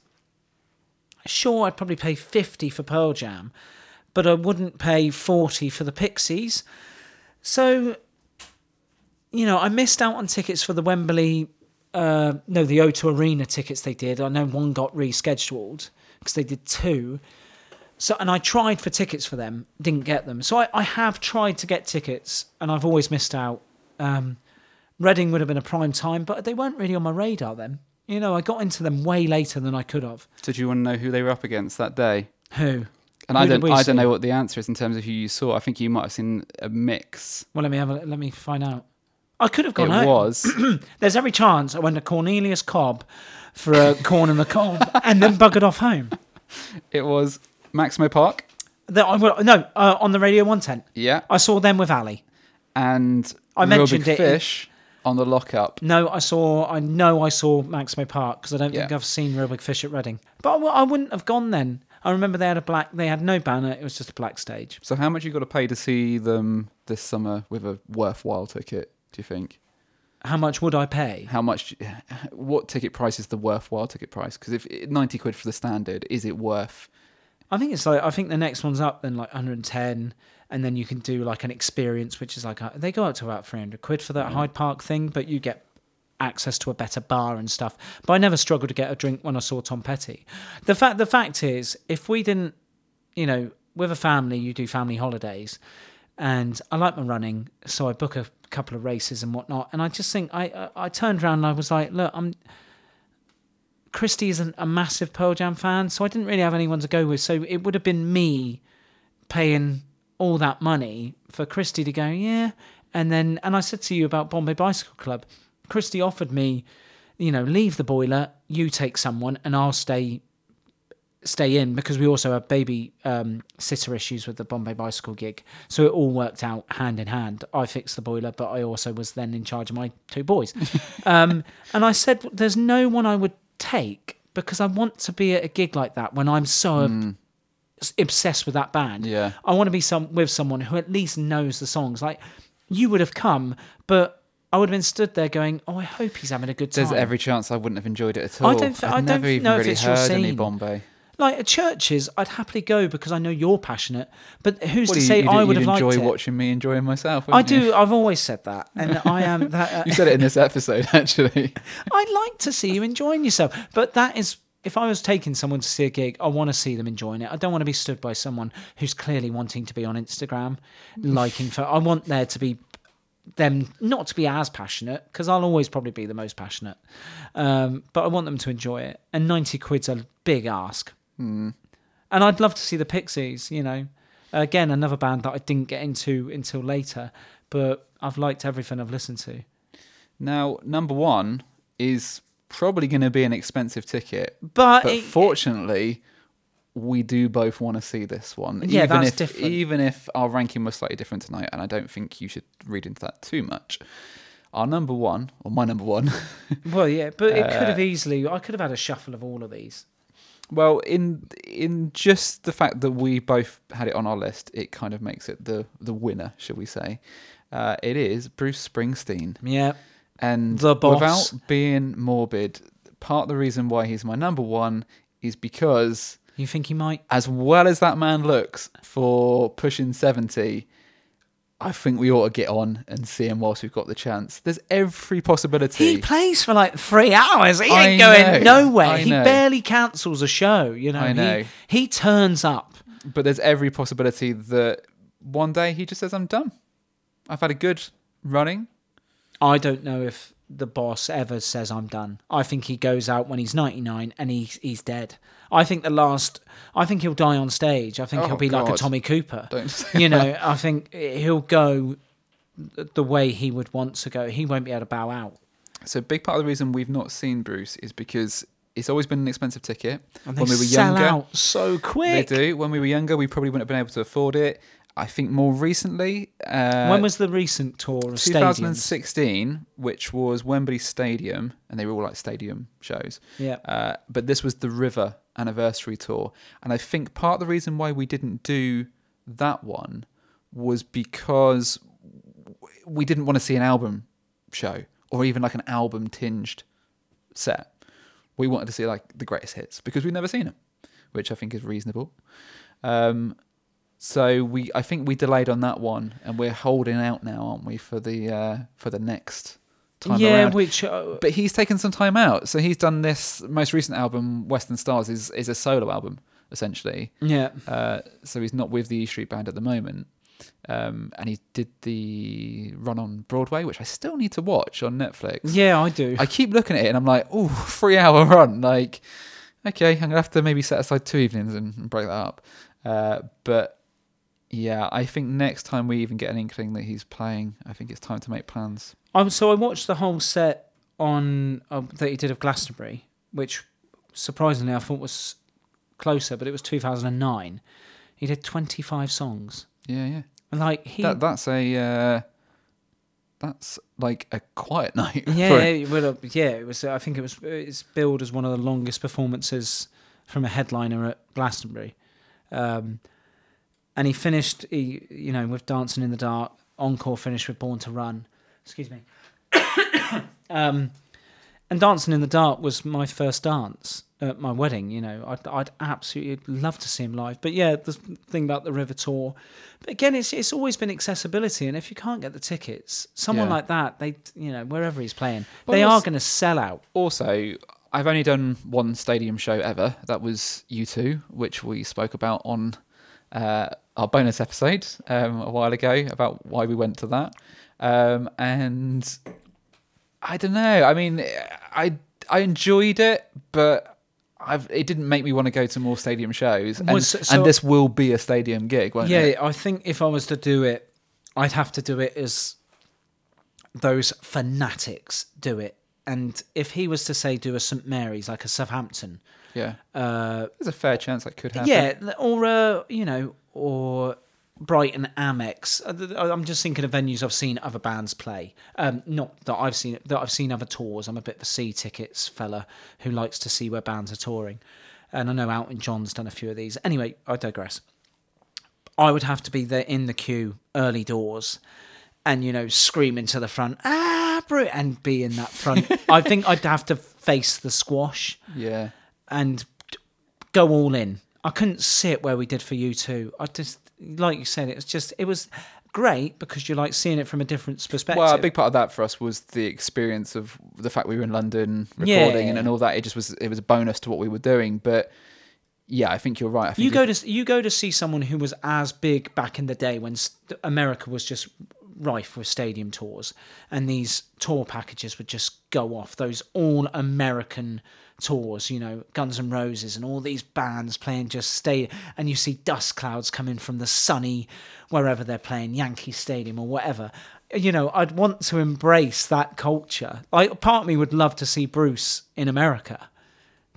Sure, I'd probably pay 50 for Pearl Jam, but I wouldn't pay 40 for the Pixies. So, you know, I missed out on tickets for the Wembley, uh, no, the O2 Arena tickets they did. I know one got rescheduled because they did two. So, and I tried for tickets for them, didn't get them. So I, I have tried to get tickets, and I've always missed out. Um, Reading would have been a prime time, but they weren't really on my radar then. You know, I got into them way later than I could have. Did you want to know who they were up against that day? Who? And Who I don't, I see? don't know what the answer is in terms of who you saw. I think you might have seen a mix. Well, let me have a, let me find out. I could have gone it home. was. There's every chance I went to Cornelius Cobb for a corn in the cob, and then buggered off home. it was Maximo Park. The, I, well, no, uh, on the Radio One Tent. Yeah. I saw them with Ali. And I Reel mentioned Big it Fish on the lockup. No, I saw. I know I saw Maximo Park because I don't think Yeah. I've seen Reel Big Fish at Reading. But I, w- I wouldn't have gone then. I remember they had a black. They had no banner. It was just a black stage. So how much you got to pay to see them this summer with a worthwhile ticket? Do you think? How much would I pay? How much? What ticket price is the worthwhile ticket price? Because if ninety quid for the standard, is it worth? I think it's like I think the next one's up then like 110, and then you can do like an experience, which is like they go up to about 300 quid for that mm. Hyde Park thing, but you get access to a better bar and stuff. But I never struggled to get a drink when I saw Tom Petty. The fact the fact is, if we didn't, you know, with a family, you do family holidays, and I like my running, so I book a couple of races and whatnot. And I just think I I, turned around and I was like, look, I'm. Christy isn't a massive Pearl Jam fan, so I didn't really have anyone to go with. So it would have been me paying all that money for Christy to go, yeah. And then, and I said to you about Bombay Bicycle Club. Christy offered me, you know, leave the boiler, you take someone, and I'll stay stay in because we also have baby um, sitter issues with the Bombay Bicycle gig. So it all worked out hand in hand. I fixed the boiler, but I also was then in charge of my two boys. um, and I said, there's no one I would take because I want to be at a gig like that when I'm so s- obsessed with that band. Yeah. I want to be some with someone who at least knows the songs. Like you would have come, but I would have been stood there going, "Oh, I hope he's having a good time." There's every chance I wouldn't have enjoyed it at all. I don't th- I've I don't never even know if really it's your heard any. Bombay. Like at churches, I'd happily go because I know you're passionate. But who's What to you, say you'd, I would have enjoy liked it? watching me enjoying myself. I you? do. I've always said that, and I am that. Uh, You said it in this episode, actually. I'd like to see you enjoying yourself, but that is. If I was taking someone to see a gig, I want to see them enjoying it. I don't want to be stood by someone who's clearly wanting to be on Instagram, liking for. I want there to be them not to be as passionate because I'll always probably be the most passionate, um, but I want them to enjoy it. And ninety quid's a big ask. Hmm. And I'd love to see the Pixies. You know, again another band that I didn't get into until later, but I've liked everything I've listened to. Now, number one is probably going to be an expensive ticket, But, but it- fortunately, we do both want to see this one. Yeah, even that's if, different. Even if our ranking was slightly different tonight, and I don't think you should read into that too much. Our number one, or my number one, Well, yeah, but it could Uh, have easily. I could have had a shuffle of all of these. Well, in in just the fact that we both had it on our list, it kind of makes it the the winner, shall we say? Uh, it is Bruce Springsteen. Yeah, And The boss. without being morbid, part of the reason why he's my number one is because, you think he might? as well as that man looks for pushing 70, I think we ought to get on and see him whilst we've got the chance. There's every possibility. He plays for like three hours. He I ain't going know, nowhere. He barely cancels a show. You know, I know. He, he turns up. but there's every possibility that one day he just says, I'm done. I've had a good running. I don't know if the boss ever says I'm done. I think he goes out when he's 99 and he's he's dead. I think the last. I think he'll die on stage. I think Oh, he'll be like a Tommy Cooper. Don't say You that. know, I think he'll go the way he would want to go. He won't be able to bow out. So a big part of the reason we've not seen Bruce is because it's always been an expensive ticket. And they when we were sell younger, out so quick. they do. When we were younger, we probably wouldn't have been able to afford it. I think more recently, uh, when was the recent tour of stadiums? 2016, which was Wembley Stadium, and they were all like stadium shows. Yeah. Uh, but this was the River anniversary tour, and I think part of the reason why we didn't do that one was because we didn't want to see an album show or even like an album tinged set. We wanted to see like the greatest hits because we've never seen them, which I think is reasonable. Um, so we, I think we delayed on that one, and we're holding out now, aren't we, for the uh, for the next time yeah, around? which uh, but he's taken some time out. So he's done this most recent album, Western Stars, is is a solo album essentially. yeah. Uh, so he's not with the E Street Band at the moment. Um, and he did the run on Broadway, which I still need to watch on Netflix. Yeah, I do. I keep looking at it and I'm like, oh, three hour run. Like, okay, I'm gonna have to maybe set aside two evenings and, and break that up. Uh, but yeah, I think next time we even get an inkling that he's playing, I think it's time to make plans. Um, so I watched the whole set on uh, that he did of Glastonbury, which surprisingly I thought was closer, but it was 2009. He did 25 songs. Yeah, yeah. And like he, That that's a uh, that's like a quiet night. yeah, for- it would yeah, it was. I think it was. It's billed as one of the longest performances from a headliner at Glastonbury. Um, and he finished, he, you know, with Dancing in the Dark. Encore finished with Born to Run. Excuse me. um, and Dancing in the Dark was my first dance at my wedding. You know, I'd, I'd absolutely love to see him live. But yeah, the thing about the River Tour, but again, it's it's always been accessibility. And if you can't get the tickets, someone Yeah. like that, they, you know, wherever he's playing, they are going to sell out. Also, I've only done one stadium show ever. That was U2, which we spoke about on uh, our bonus episode um, a while ago about why we went to that. Um, and I don't know. I mean, I I enjoyed it, but. I've, it didn't make me want to go to more stadium shows, and, Was- so- and this will be a stadium gig, won't Yeah, it? I think if I was to do it, I'd have to do it as those fanatics do it. And if he was to say do a St Mary's like a Southampton, Yeah, uh, there's a fair chance that could happen. yeah, or uh, you know, or Brighton Amex. Uh, I'm just thinking of venues I've seen other bands play. Um, not that I've seen that I've seen other tours. I'm a bit of a see tickets fella who likes to see where bands are touring, and I know Elton John's done a few of these. Anyway, I digress. I would have to be there in the queue, early doors, and you know, screaming to the front, ah, bro, and be in that front. I think I'd have to face the squash yeah. And go all in. I couldn't sit where we did for U2. I just, like you said, it was just, it was great because you like seeing it from a different perspective. Well, a big part of that for us was the experience of the fact we were in London Yeah. recording and, and all that. It just was it was a bonus to what we were doing. But yeah, I think you're right. I think you go to you go to see someone who was as big back in the day when st- America was just rife with stadium tours, and these tour packages would just go off. Those all American tours, you know, Guns N' Roses and all these bands playing just stay, and you see dust clouds coming from the sunny wherever they're playing, Yankee Stadium or whatever. You know, I'd want to embrace that culture. Like, part of me would love to see Bruce in America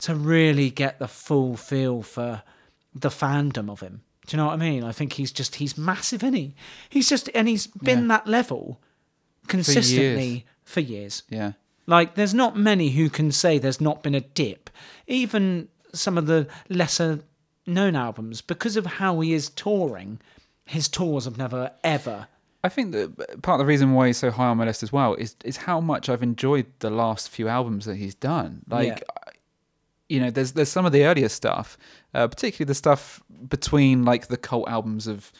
to really get the full feel for the fandom of him. Do you know what I mean? I think he's just he's massive, isn't he? He's just and he's been that level consistently for years. yeah. Like there's not many who can say there's not been a dip. Even some of the lesser known albums because of how he is touring, his tours have never ever I think that part of the reason why he's so high on my list as well is is how much I've enjoyed the last few albums that he's done. Like, Yeah. You know, there's there's some of the earlier stuff, uh, particularly the stuff between like the cult albums of,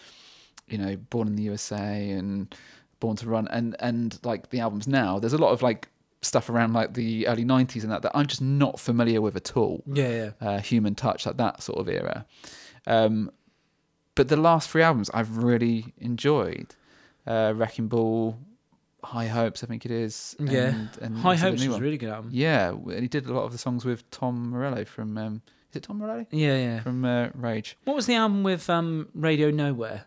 you know, Born in the USA and Born to Run, and and like the albums now. There's a lot of like stuff around like the early '90s and that that I'm just not familiar with at all Yeah, yeah. uh, Human Touch, like that sort of era. Um, but the last three albums I've really enjoyed. Uh, Wrecking Ball, High Hopes, I think it is. Yeah. and, and High Hopes was a really good album. Yeah, and he did a lot of the songs with Tom Morello from. Um, is it Tom Morello Yeah, yeah. from uh, Rage? What was the album with um, Radio Nowhere?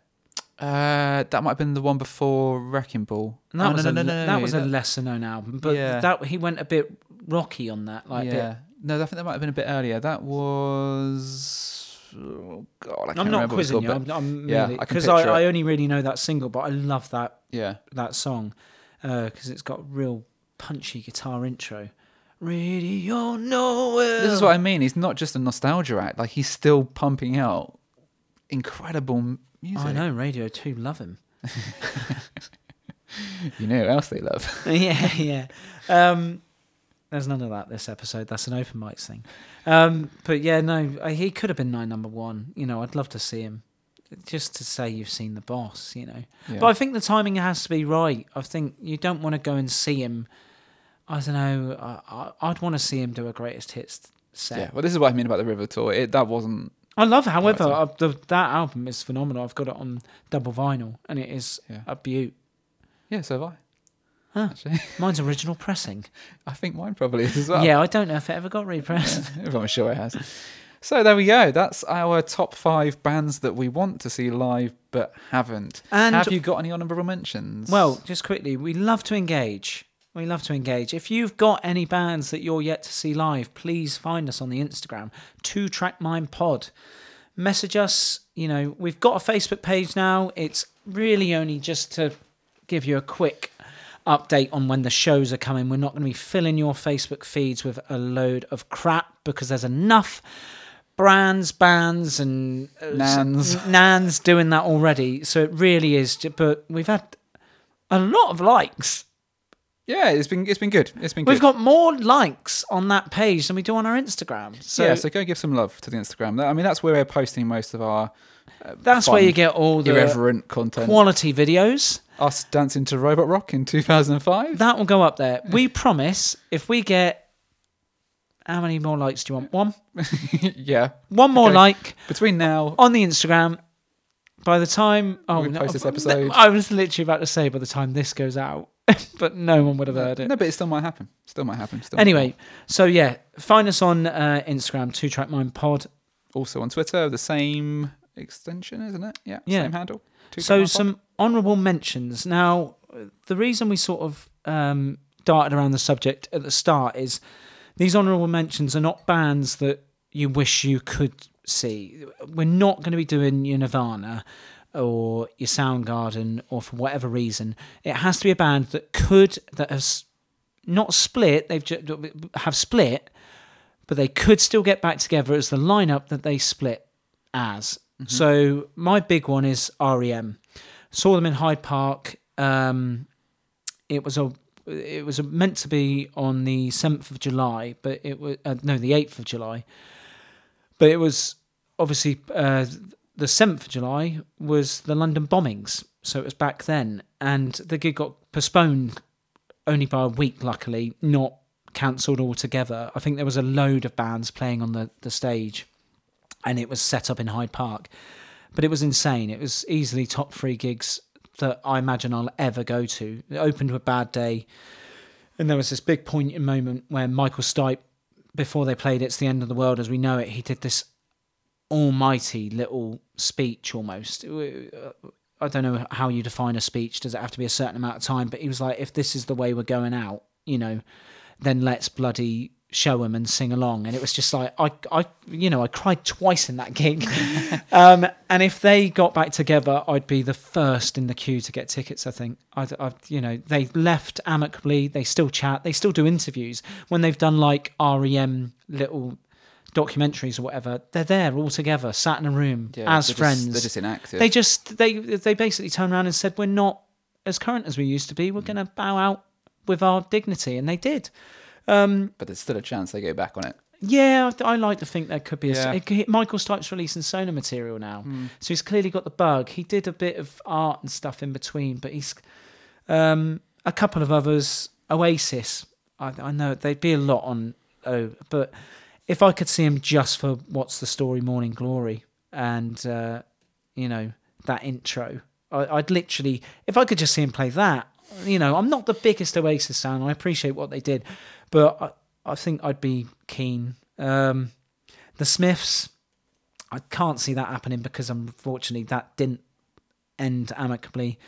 Uh, that might have been the one before Wrecking Ball. And that Oh, was no, a no, no, no, that was a lesser known album, but Yeah. that he went a bit rocky on that, like a bit yeah. No, I think that might have been a bit earlier. That was. Oh God, I can't I'm not remember quizzing you. I'm, I'm yeah, merely I because I, I only really know that single, but I love that yeah. that song because it's got real punchy guitar intro. Radio nowhere. This is what I mean. He's not just a nostalgia act. Like he's still pumping out incredible m- music. I know Radio Two love him. You know who else they love? yeah, yeah. Um, there's none of that this episode. That's an open mics thing. Um, but yeah, no, uh, he could have been my number one. You know, I'd love to see him, just to say you've seen the boss. You know, Yeah. but I think the timing has to be right. I think you don't want to go and see him. I don't know. I, I, I'd want to see him do a greatest hits set. yeah. Well, this is what I mean about the River Tour. It, that wasn't. I love, however, uh, the, that album is phenomenal. I've got it on double vinyl, and it is Yeah. a beaut. Yeah, so have I. Huh. Actually, Mine's original pressing. I think mine probably is as well. Yeah, I don't know if it ever got repressed. I'm sure it has. So there we go. That's our top five bands that we want to see live but haven't. And- have you got any honourable mentions? Well, just quickly, we love to engage. We love to engage. If you've got any bands that you're yet to see live, please find us on the Instagram, Two Track Mind Pod. Message us. You know, we've got a Facebook page now. It's really only just to give you a quick update on when the shows are coming. We're not going to be filling your Facebook feeds with a load of crap because there's enough brands, bands, and uh, Nans. nans doing that already. So it really is. But we've had a lot of likes. Yeah, it's been it's been good. It's been We've good. got more likes on that page than we do on our Instagram. So, yeah, so go give some love to the Instagram. That- I mean, that's where we're posting most of our uh, that's where fun, you get all the irreverent content. quality videos. Us dancing to Robot Rock in 2005. That will go up there. We promise if we get how many more likes do you want? One? yeah. One more Okay. like Between now, on the Instagram. By the time oh We no, post this episode. I was literally about to say by the time this goes out, but no one would have heard it. no, but it still might happen. Still might happen. Still might Anyway, so yeah, find us on uh, Instagram, Two Track Mind Pod. also on Twitter, the same extension, isn't it? Yeah, Yeah. same handle. So Track Mind Pod. some honourable mentions. Now, the reason we sort of um, darted around the subject at the start is these honourable mentions are not bands that you wish you could see. We're not going to be doing your Nirvana or your Soundgarden or for whatever reason. It has to be a band that could that has not split. They've ju- have split, but they could still get back together as the lineup that they split as. So my big one is REM. Saw them in Hyde Park. Um, it was a it was meant to be on the seventh of July, but it was uh, no the eighth of July. But it was obviously uh, the seventh of July was the London bombings, so it was back then, and the gig got postponed only by a week. Luckily, not cancelled altogether. I think there was a load of bands playing on the, the stage, and it was set up in Hyde Park. But it was insane. It was easily top three gigs that I imagine I'll ever go to. It opened with Bad Day, and there was this big poignant moment where Michael Stipe, before they played It's the End of the World as we know it, he did this almighty little speech almost. I don't know how you define a speech. Does it have to be a certain amount of time? But he was like, if this is the way we're going out, you know, then let's bloody show them and sing along. And it was just like, I, I, you know, I cried twice in that gig. um, and if they got back together, I'd be the first in the queue to get tickets. I think, I, I, you know, they left amicably. They still chat. They still do interviews when they've done like REM little documentaries or whatever. They're there all together, sat in a room Yeah, as they're just- friends. they're just inactive. They just they they basically turned around and said, "We're not as current as we used to be. We're mm. going to bow out with our dignity," and they did. Um, but there's still a chance they go back on it. Yeah, I I like to think there could be a. Yeah. it Michael Stipe's releasing solo material now, hmm. so he's clearly got the bug. He did a bit of art and stuff in between, but he's um, a couple of others. Oasis, I, I know they'd be a lot on. Oh, but if I could see him just for what's the story, Morning Glory, and uh, you know that intro, I, I'd literally, if I could just see him play that, you know, I'm not the biggest Oasis fan. I appreciate what they did, but I, I think I'd be keen. Um, the Smiths, I can't see that happening because unfortunately that didn't end amicably.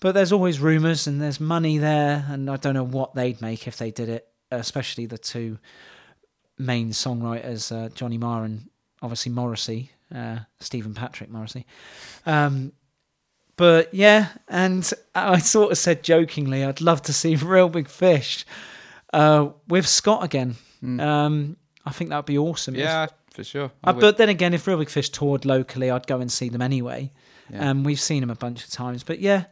But there's always rumours and there's money there, and I don't know what they'd make if they did it, especially the two main songwriters, uh, Johnny Marr and obviously Morrissey, uh, Stephen Patrick Morrissey. Um, but yeah, and I sort of said jokingly, I'd love to see Reel Big Fish uh, with Scott again. Um, I think that'd be awesome. if- Yeah, for sure. I uh, but then again, if Reel Big Fish toured locally, I'd go and see them anyway. Yeah. Um, we've seen them a bunch of times, but yeah,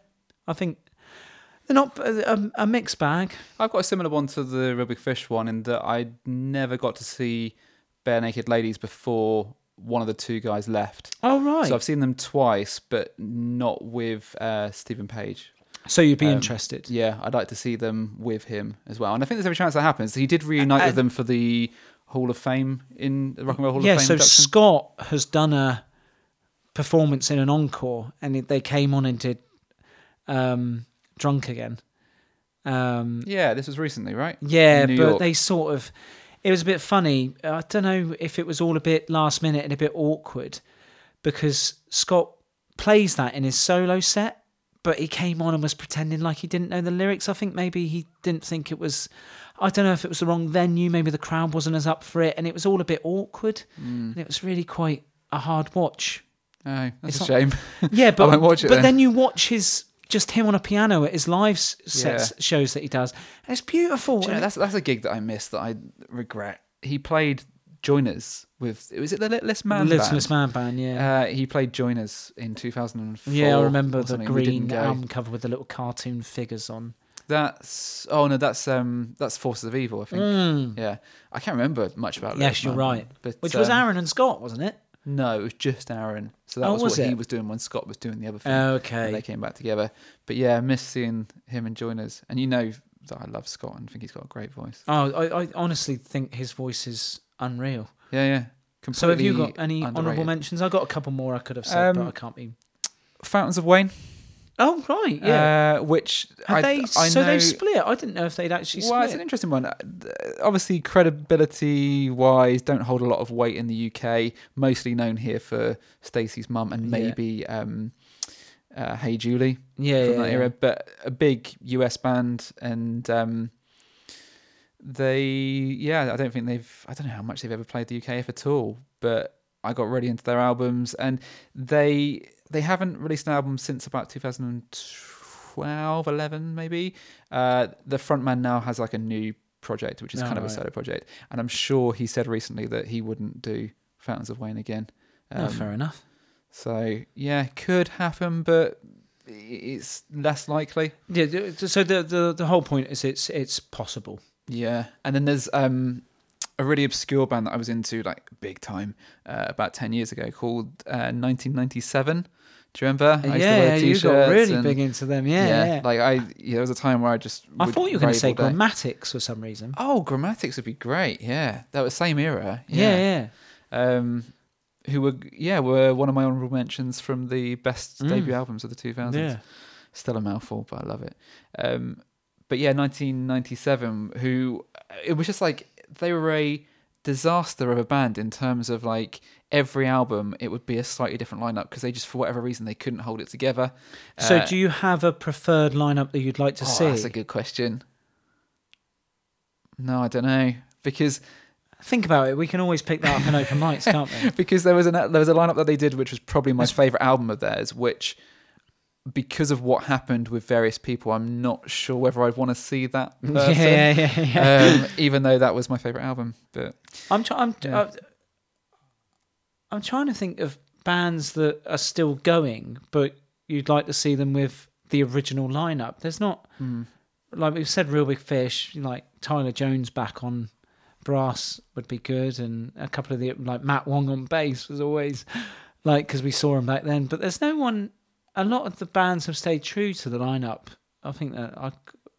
I think they're not a, a, a mixed bag. I've got a similar one to the Reel Big Fish one in that I never got to see Barenaked Ladies before one of the two guys left. Oh right, So I've seen them twice, but not with uh, Steven Page. so you'd be um, interested. Yeah, I'd like to see them with him as well. And I think there's every chance that happens. He did reunite Uh, with them for the Hall of Fame in the Rock and Roll Hall yeah, of Fame. Yeah, so. Scott has done a performance in an encore, and they came on and did um, "Drunk Again." Um, yeah, this was recently, right? Yeah, but York. they sort of. It was a bit funny. I don't know if it was all a bit last minute and a bit awkward because Scott plays that in his solo set, but he came on and was pretending like he didn't know the lyrics. I think maybe he didn't think it was. I don't know if it was the wrong venue. Maybe the crowd wasn't as up for it, and it was all a bit awkward. Mm. And it was really quite a hard watch. Oh, that's It's a not- shame. Yeah, but won't watch it but then. then you watch his just him on a piano at his live sets shows that he does, and it's beautiful. Do you know, that's that's a gig that I missed that I regret. He played Joiners with was it the Littlest the Man Littlest band? Man band, yeah. Uh, he played Joiners in 2004. Yeah, I remember the something. We didn't green album cover with the little cartoon figures on. That's oh no, that's um that's Forces of Evil. I think. Mm. Yeah, I can't remember much about. Yes, Littlest you're Man, right. But Which was um, Aaron and Scott, wasn't it? No, it was just Aaron. So that Oh, was, was what he was doing when Scott was doing the other thing. Okay. they came back together. But yeah, I miss seeing him and Joiners. And you know that I love Scott and think he's got a great voice. Oh, I, I honestly think his voice is unreal. Yeah, yeah. Completely So have you got any honourable mentions? I got a couple more I could have said, Um, but I can't be. Fountains of Wayne. Oh right, yeah. Uh, which Have I, they? I so know, they split. I didn't know if they'd actually Well, it's an interesting one. Uh, Obviously, credibility wise, don't hold a lot of weight in the UK. Mostly known here for Stacey's mum and Yeah. maybe um, uh, Hey Julie yeah, from yeah, that yeah. era, but a big US band, and um, they, yeah, I don't think they've, I don't know how much they've ever played the UK if at all, but I got really into their albums, and they they haven't released an album since about 2012, 11 maybe. Uh, the frontman now has like a new project, which is Oh, kind of a solo project, and I'm sure he said recently that he wouldn't do Fountains of Wayne again. oh, Um, fair enough. so yeah, could happen, but it's less likely. Yeah. So the, the the whole point is it's it's possible. Yeah, and then there's um a really obscure band that I was into like big time uh, about ten years ago called uh, 1997. Do you remember? I used to yeah, wear yeah, you got t-shirts really and- big into them. Yeah, yeah. Like I, yeah, there was a time where I just. I would thought you were going to rave say all day. grammatics for some reason. Oh, grammatics would be great. Yeah, that was same era. Yeah, Yeah. yeah. Um, who were yeah were one of my honorable mentions from the best Mm. debut albums of the 2000s. Yeah. Still a mouthful, but I love it. Um, but yeah, 1997. Who it was just like they were a disaster of a band in terms of like every album it would be a slightly different lineup because they just for whatever reason they couldn't hold it together. So, Uh, do you have a preferred lineup that you'd like to oh, see? That's a good question. No, I don't know because Think about it. We can always pick that up in open mics, can't we? because there was an there was a lineup that they did which was probably my favorite album of theirs which because of what happened with various people i'm not sure whether i'd want to see that person, Yeah, yeah, yeah. um, even though that was my favorite album but I'm trying. I'm, Yeah. I'm trying to think of bands that are still going, but you'd like to see them with the original lineup. There's not hmm. like we've said, Reel Big Fish. Like Tyler Jones back on brass would be good, and a couple of the like Matt Wong on bass was always like because we saw him back then. But there's no one. A lot of the bands have stayed true to the lineup. I think that I,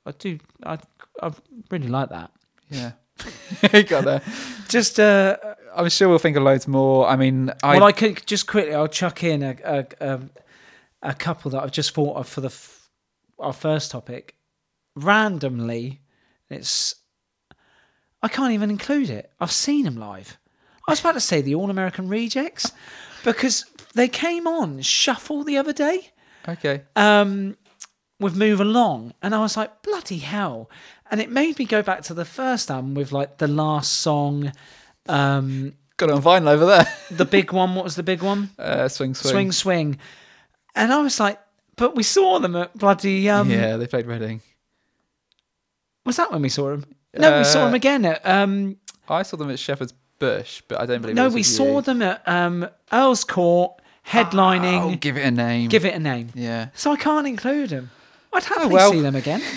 I do. I, I really like that. yeah got there Just uh, i'm sure we'll think of loads more i mean i, well, I could just quickly. I'll chuck in a a, a, a couple that I've just thought of for the f- our first topic. randomly, it's I can't even include it. I've seen them live. I was about to say the All American Rejects because they came on Shuffle the other day Okay. um, with Move Along, and I was like, bloody hell! And it made me go back to the first album with like the last song, um, Got it on vinyl over there. the big one. What was the big one? Uh, swing, swing. Swing, swing. And I was like, but we saw them at bloody. Um, yeah, they played Reading. Was that when we saw them? No, we saw Uh, them again at. Um, I saw them at Shepherd's Bush, but I don't believe. it no, we saw you. them at um, Earl's Court, headlining. Oh, give it a name. Give it a name. Yeah. So I can't include them. I'd happily well. see them again.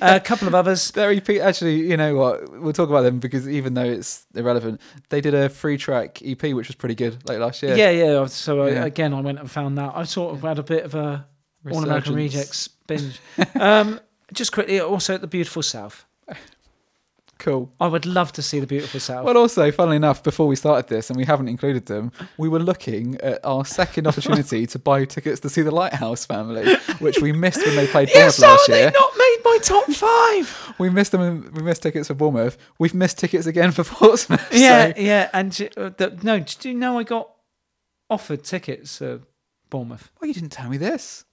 A couple of others. Their EP, actually, you know what? We'll talk about them because even though it's irrelevant, they did a free track EP which was pretty good late last year. Yeah, yeah. So I, Yeah. again, I went and found that. I sort of had a bit of a All American Rejects binge. um, just quickly, also at the Beautiful South. Cool. I would love to see the Beautiful South. Well, also, funnily enough, before we started this, and we haven't included them, we were looking at our second opportunity to buy tickets to see the Lighthouse Family, which we missed when they played Bournemouth yes, last year. not made my top five? We missed them. We missed tickets for Bournemouth. We've missed tickets again for Portsmouth. yeah, so- yeah. And uh, the, no, do you know I got offered tickets to Bournemouth Well, you didn't tell me this.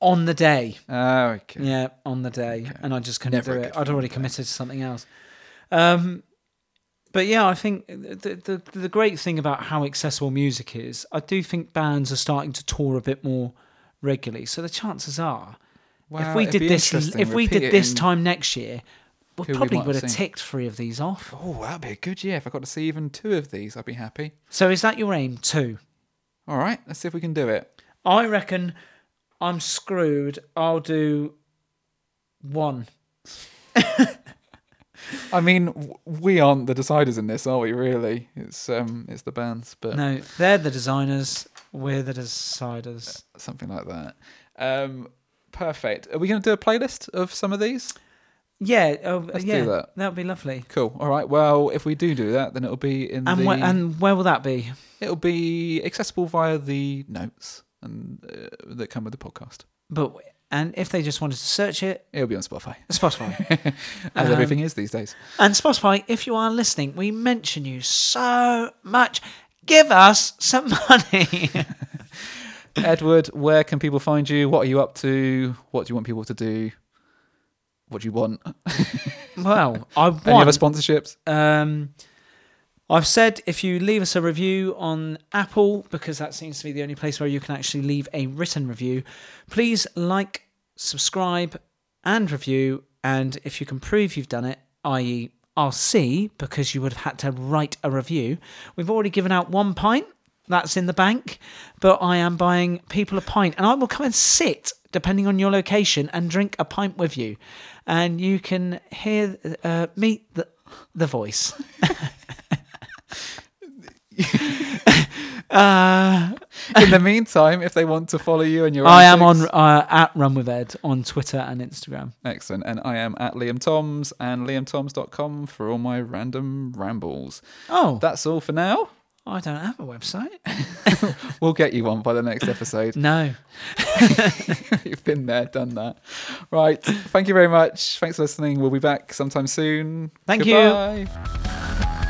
On the day? Oh, okay. Yeah, on the day, and I just couldn't Never do it. I'd already committed to something else. Um, but yeah, I think the, the the great thing about how accessible music is, I do think bands are starting to tour a bit more regularly. So the chances are, if we did this, if we did this time next year, we we probably might would have ticked three of these off. Oh, that'd be a good year. If I got to see even two of these, I'd be happy. So is that your aim too? All right, let's see if we can do it. I reckon I'm screwed. I'll do one. I mean, we aren't the deciders in this, are we? Really, it's um, it's the bands, but No, they're the designers. We're the deciders. something like that. Um, perfect. Are we going to do a playlist of some of these? Yeah, oh, Let's do yeah, that. would be lovely. Cool. All right. Well, if we do do that, then it'll be in And the. where, and where will that be? it'll be accessible via the notes and uh, that come with the podcast. But and if they just wanted to search it, It'll be on Spotify, Spotify. as Um, everything is these days. and Spotify, if you are listening, we mention you so much. Give us some money. Edward, where can people find you? What are you up to? What do you want people to do? What do you want? well, I want. Any other sponsorships? Um, I've said if you leave us a review on Apple, because that seems to be the only place where you can actually leave a written review, please like, subscribe, and review. And if you can prove you've done it, i.e., I'll see because you would have had to write a review. We've already given out one pint. That's in the bank, but I am buying people a pint, and I will come and sit, depending on your location, and drink a pint with you, and you can hear, uh, meet the the voice. uh, In the meantime, if they want to follow you and your I am on antics- uh, at Run with Ed on Twitter and Instagram. Excellent. And I am at Liam Toms and liamtoms.com for all my random rambles. Oh, That's all for now. I don't have a website. We'll get you one by the next episode. No. You've been there, done that. Right. Thank you very much. Thanks for listening. We'll be back sometime soon. Thank you. Goodbye.